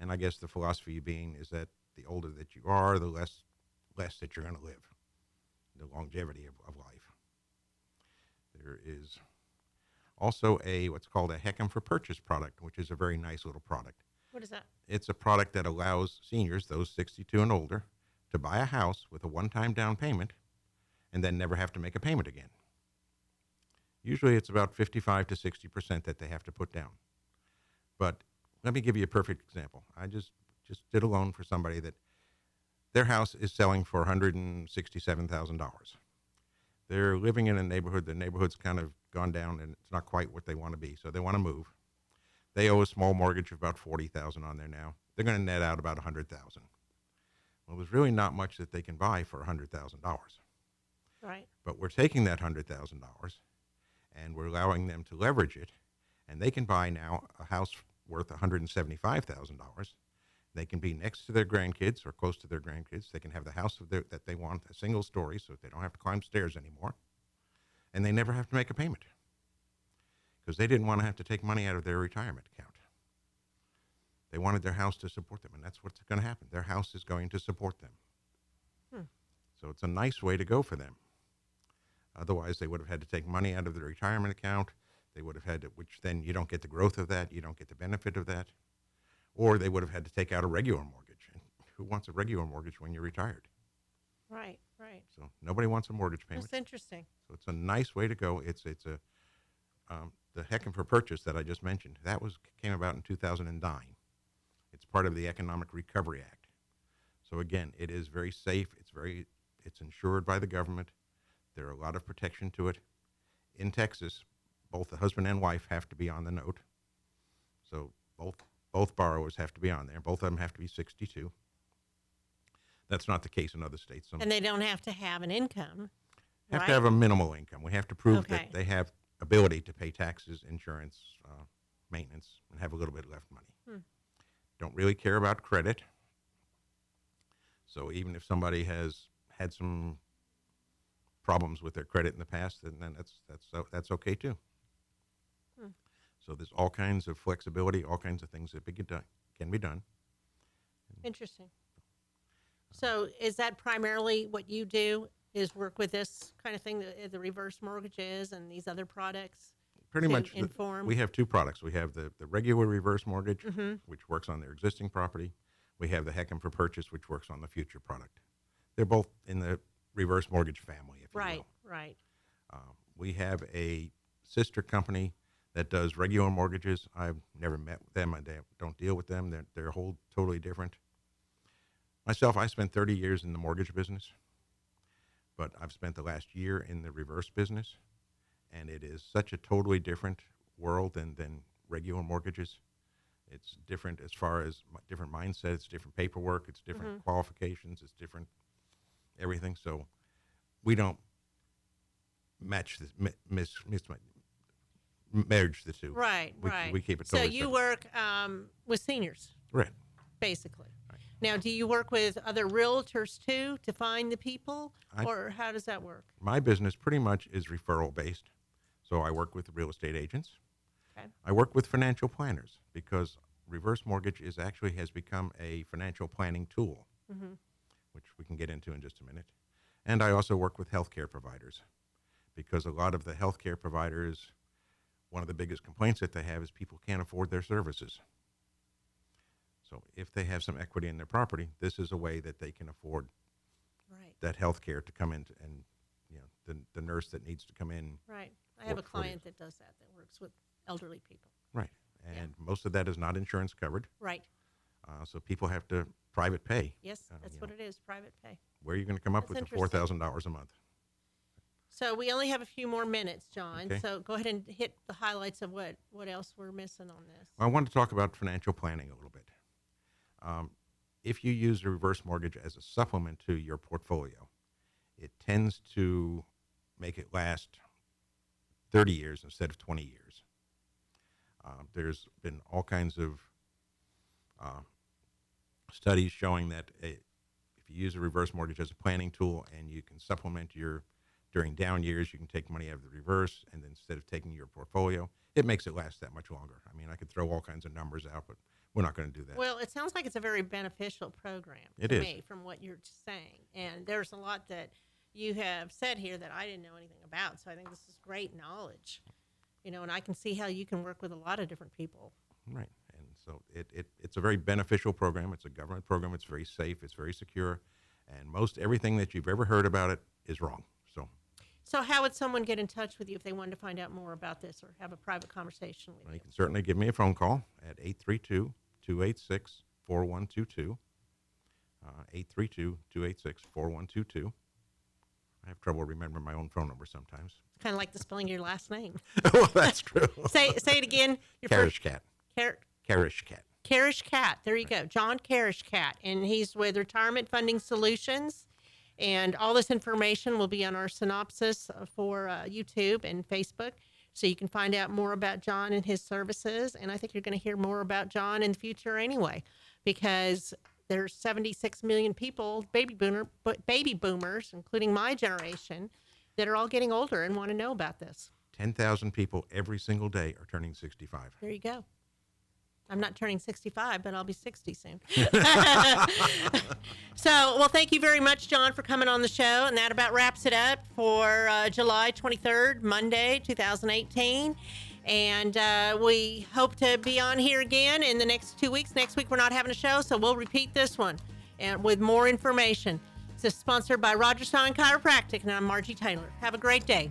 [SPEAKER 12] And I guess the philosophy being is that the older that you are, the less less that you're going to live, the longevity of, of life. There is also a what's called a HECM for Purchase product, which is a very nice little product.
[SPEAKER 2] What is that?
[SPEAKER 12] It's a product that allows seniors, those 62 and older, to buy a house with a one-time down payment and then never have to make a payment again. Usually it's about 55 to 60% that they have to put down. But let me give you a perfect example. I just just did a loan for somebody that their house is selling for $167,000. They're living in a neighborhood, the neighborhood's kind of gone down and it's not quite what they want to be, so they want to move. They owe a small mortgage of about 40,000 on there now. They're going to net out about 100,000. Well, there's really not much that they can buy for $100,000.
[SPEAKER 2] Right.
[SPEAKER 12] But we're taking that hundred thousand dollars, and we're allowing them to leverage it, and they can buy now a house worth one hundred and seventy-five thousand dollars. They can be next to their grandkids or close to their grandkids. They can have the house of their, that they want, a single story, so they don't have to climb stairs anymore, and they never have to make a payment because they didn't want to have to take money out of their retirement account. They wanted their house to support them, and that's what's going to happen. Their house is going to support them.
[SPEAKER 2] Hmm.
[SPEAKER 12] So it's a nice way to go for them. Otherwise, they would have had to take money out of their retirement account. They would have had to, which then you don't get the growth of that. You don't get the benefit of that. Or they would have had to take out a regular mortgage. And who wants a regular mortgage when you're retired?
[SPEAKER 2] Right, right.
[SPEAKER 12] So nobody wants a mortgage payment.
[SPEAKER 2] That's interesting.
[SPEAKER 12] So it's a nice way to go. It's it's a um, the HECM for Purchase that I just mentioned, that was came about in 2009. It's part of the Economic Recovery Act. So again, it is very safe. It's very it's insured by the government. There are a lot of protection to it. In Texas, both the husband and wife have to be on the note. So both both borrowers have to be on there. Both of them have to be 62. That's not the case in other states. Some
[SPEAKER 2] And they don't have to have an income.
[SPEAKER 12] have
[SPEAKER 2] right?
[SPEAKER 12] to have a minimal income. We have to prove
[SPEAKER 2] Okay.
[SPEAKER 12] that they have ability to pay taxes, insurance, uh, maintenance, and have a little bit left money.
[SPEAKER 2] Hmm.
[SPEAKER 12] Don't really care about credit. So even if somebody has had some problems with their credit in the past, then, then that's that's that's okay too.
[SPEAKER 2] Hmm.
[SPEAKER 12] So there's all kinds of flexibility, all kinds of things that be done, can be done.
[SPEAKER 2] Interesting. So is that primarily what you do? Is work with this kind of thing, the, the reverse mortgages and these other products?
[SPEAKER 12] Pretty much, the-
[SPEAKER 2] inform.
[SPEAKER 12] we have two products. We have the, the regular reverse mortgage,
[SPEAKER 2] Mhm.
[SPEAKER 12] which works on their existing property. We have the HECM for purchase, which works on the future product. They're both in the reverse mortgage family, if you
[SPEAKER 2] right,
[SPEAKER 12] will.
[SPEAKER 2] right.
[SPEAKER 12] Uh, we have a sister company that does regular mortgages. I've never met them. I don't- don't deal with them. They're, they're whole totally different. Myself, I spent 30 years in the mortgage business, but I've spent the last year in the reverse business, and it is such a totally different world than, than regular mortgages. It's different as far as different mindsets, different paperwork, it's different
[SPEAKER 2] Mhm.
[SPEAKER 12] qualifications, it's different everything. So we don't match the mi- mis, mis, merge the two.
[SPEAKER 2] Right,
[SPEAKER 12] we,
[SPEAKER 2] right.
[SPEAKER 12] We keep it
[SPEAKER 2] So you
[SPEAKER 12] separate.
[SPEAKER 2] work um, with seniors,
[SPEAKER 12] right.
[SPEAKER 2] basically. Now, do you work with other realtors too to find the people,
[SPEAKER 12] I-
[SPEAKER 2] or how does that work?
[SPEAKER 12] My business pretty much is referral based. So I work with real estate agents.
[SPEAKER 2] Okay.
[SPEAKER 12] I work with financial planners because reverse mortgage is actually has become a financial planning tool,
[SPEAKER 2] Mhm.
[SPEAKER 12] Which we can get into in just a minute. And I also work with healthcare providers because a lot of the healthcare providers, one of the biggest complaints that they have is people can't afford their services. So if they have some equity in their property, this is a way that they can afford
[SPEAKER 2] Right.
[SPEAKER 12] that healthcare to come in to- and you know the, the nurse that needs to come in
[SPEAKER 2] Right. I have a
[SPEAKER 12] for- for you.
[SPEAKER 2] client that does that, that works with elderly people.
[SPEAKER 12] right and most of that is not insurance covered
[SPEAKER 2] Right.
[SPEAKER 12] Uh, so people have to private pay
[SPEAKER 2] Yes,
[SPEAKER 12] Uh,
[SPEAKER 2] that's what
[SPEAKER 12] know,
[SPEAKER 2] it is, private pay.
[SPEAKER 12] where are you going to come up
[SPEAKER 2] That's
[SPEAKER 12] with the $4000 a month
[SPEAKER 2] So we only have a few more minutes, John.
[SPEAKER 12] Okay.
[SPEAKER 2] So go ahead and hit the highlights of what, what else we're missing on this.
[SPEAKER 12] Well, I want to talk about financial planning a little bit. Um, if you use a reverse mortgage as a supplement to your portfolio, it tends to make it last 30 years instead of 20 years. Um, there's been all kinds of uh, studies showing that a, if you use a reverse mortgage as a planning tool and you can supplement your during down years, you can take money out of the reverse, and then instead of taking your portfolio, it makes it last that much longer. I mean, I could throw all kinds of numbers out, but we're not going to do that.
[SPEAKER 2] Well, it sounds like it's a very beneficial program
[SPEAKER 12] It
[SPEAKER 2] to
[SPEAKER 12] is.
[SPEAKER 2] me from what you're saying. And there's a lot that you have said here that I didn't know anything about. So I think this is great knowledge. You know, and I can see how you can work with a lot of different people.
[SPEAKER 12] Right. So it, it, it's a very beneficial program. It's a government program. It's very safe. It's very secure. And most everything that you've ever heard about it is wrong. So
[SPEAKER 2] So how would someone get in touch with you if they wanted to find out more about this or have a private conversation with
[SPEAKER 12] well,
[SPEAKER 2] you?
[SPEAKER 12] you can certainly give me a phone call at 832 286 4122. Uh, 832 286 4122. I have trouble remembering my own phone number sometimes.
[SPEAKER 2] It's Kind of like the spelling of your last name. (laughs)
[SPEAKER 12] well, that's true. (laughs)
[SPEAKER 2] say say it again. Your
[SPEAKER 12] Carish Cat.
[SPEAKER 2] Car-
[SPEAKER 12] Carish Cat.
[SPEAKER 2] Carish Cat. There you go. John Carish Cat. And he's with Retirement Funding Solutions. And all this information will be on our synopsis for uh, YouTube and Facebook. So you can find out more about John and his services. And I think you're going to hear more about John in the future anyway, because there's 76 million people, baby boomer, baby boomers, including my generation, that are all getting older and want to know about this.
[SPEAKER 12] 10,000 people every single day are turning 65.
[SPEAKER 2] There you go. I'm not turning 65, but I'll be 60 soon. (laughs) (laughs) so, well, thank you very much, John, for coming on the show. And that about wraps it up for uh, July 23rd, Monday, 2018. And uh, we hope to be on here again in the next two weeks. Next week, we're not having a show, so we'll repeat this one and with more information. This is sponsored by Rodgers Stein Chiropractic, and I'm Margie Taylor. Have a great day.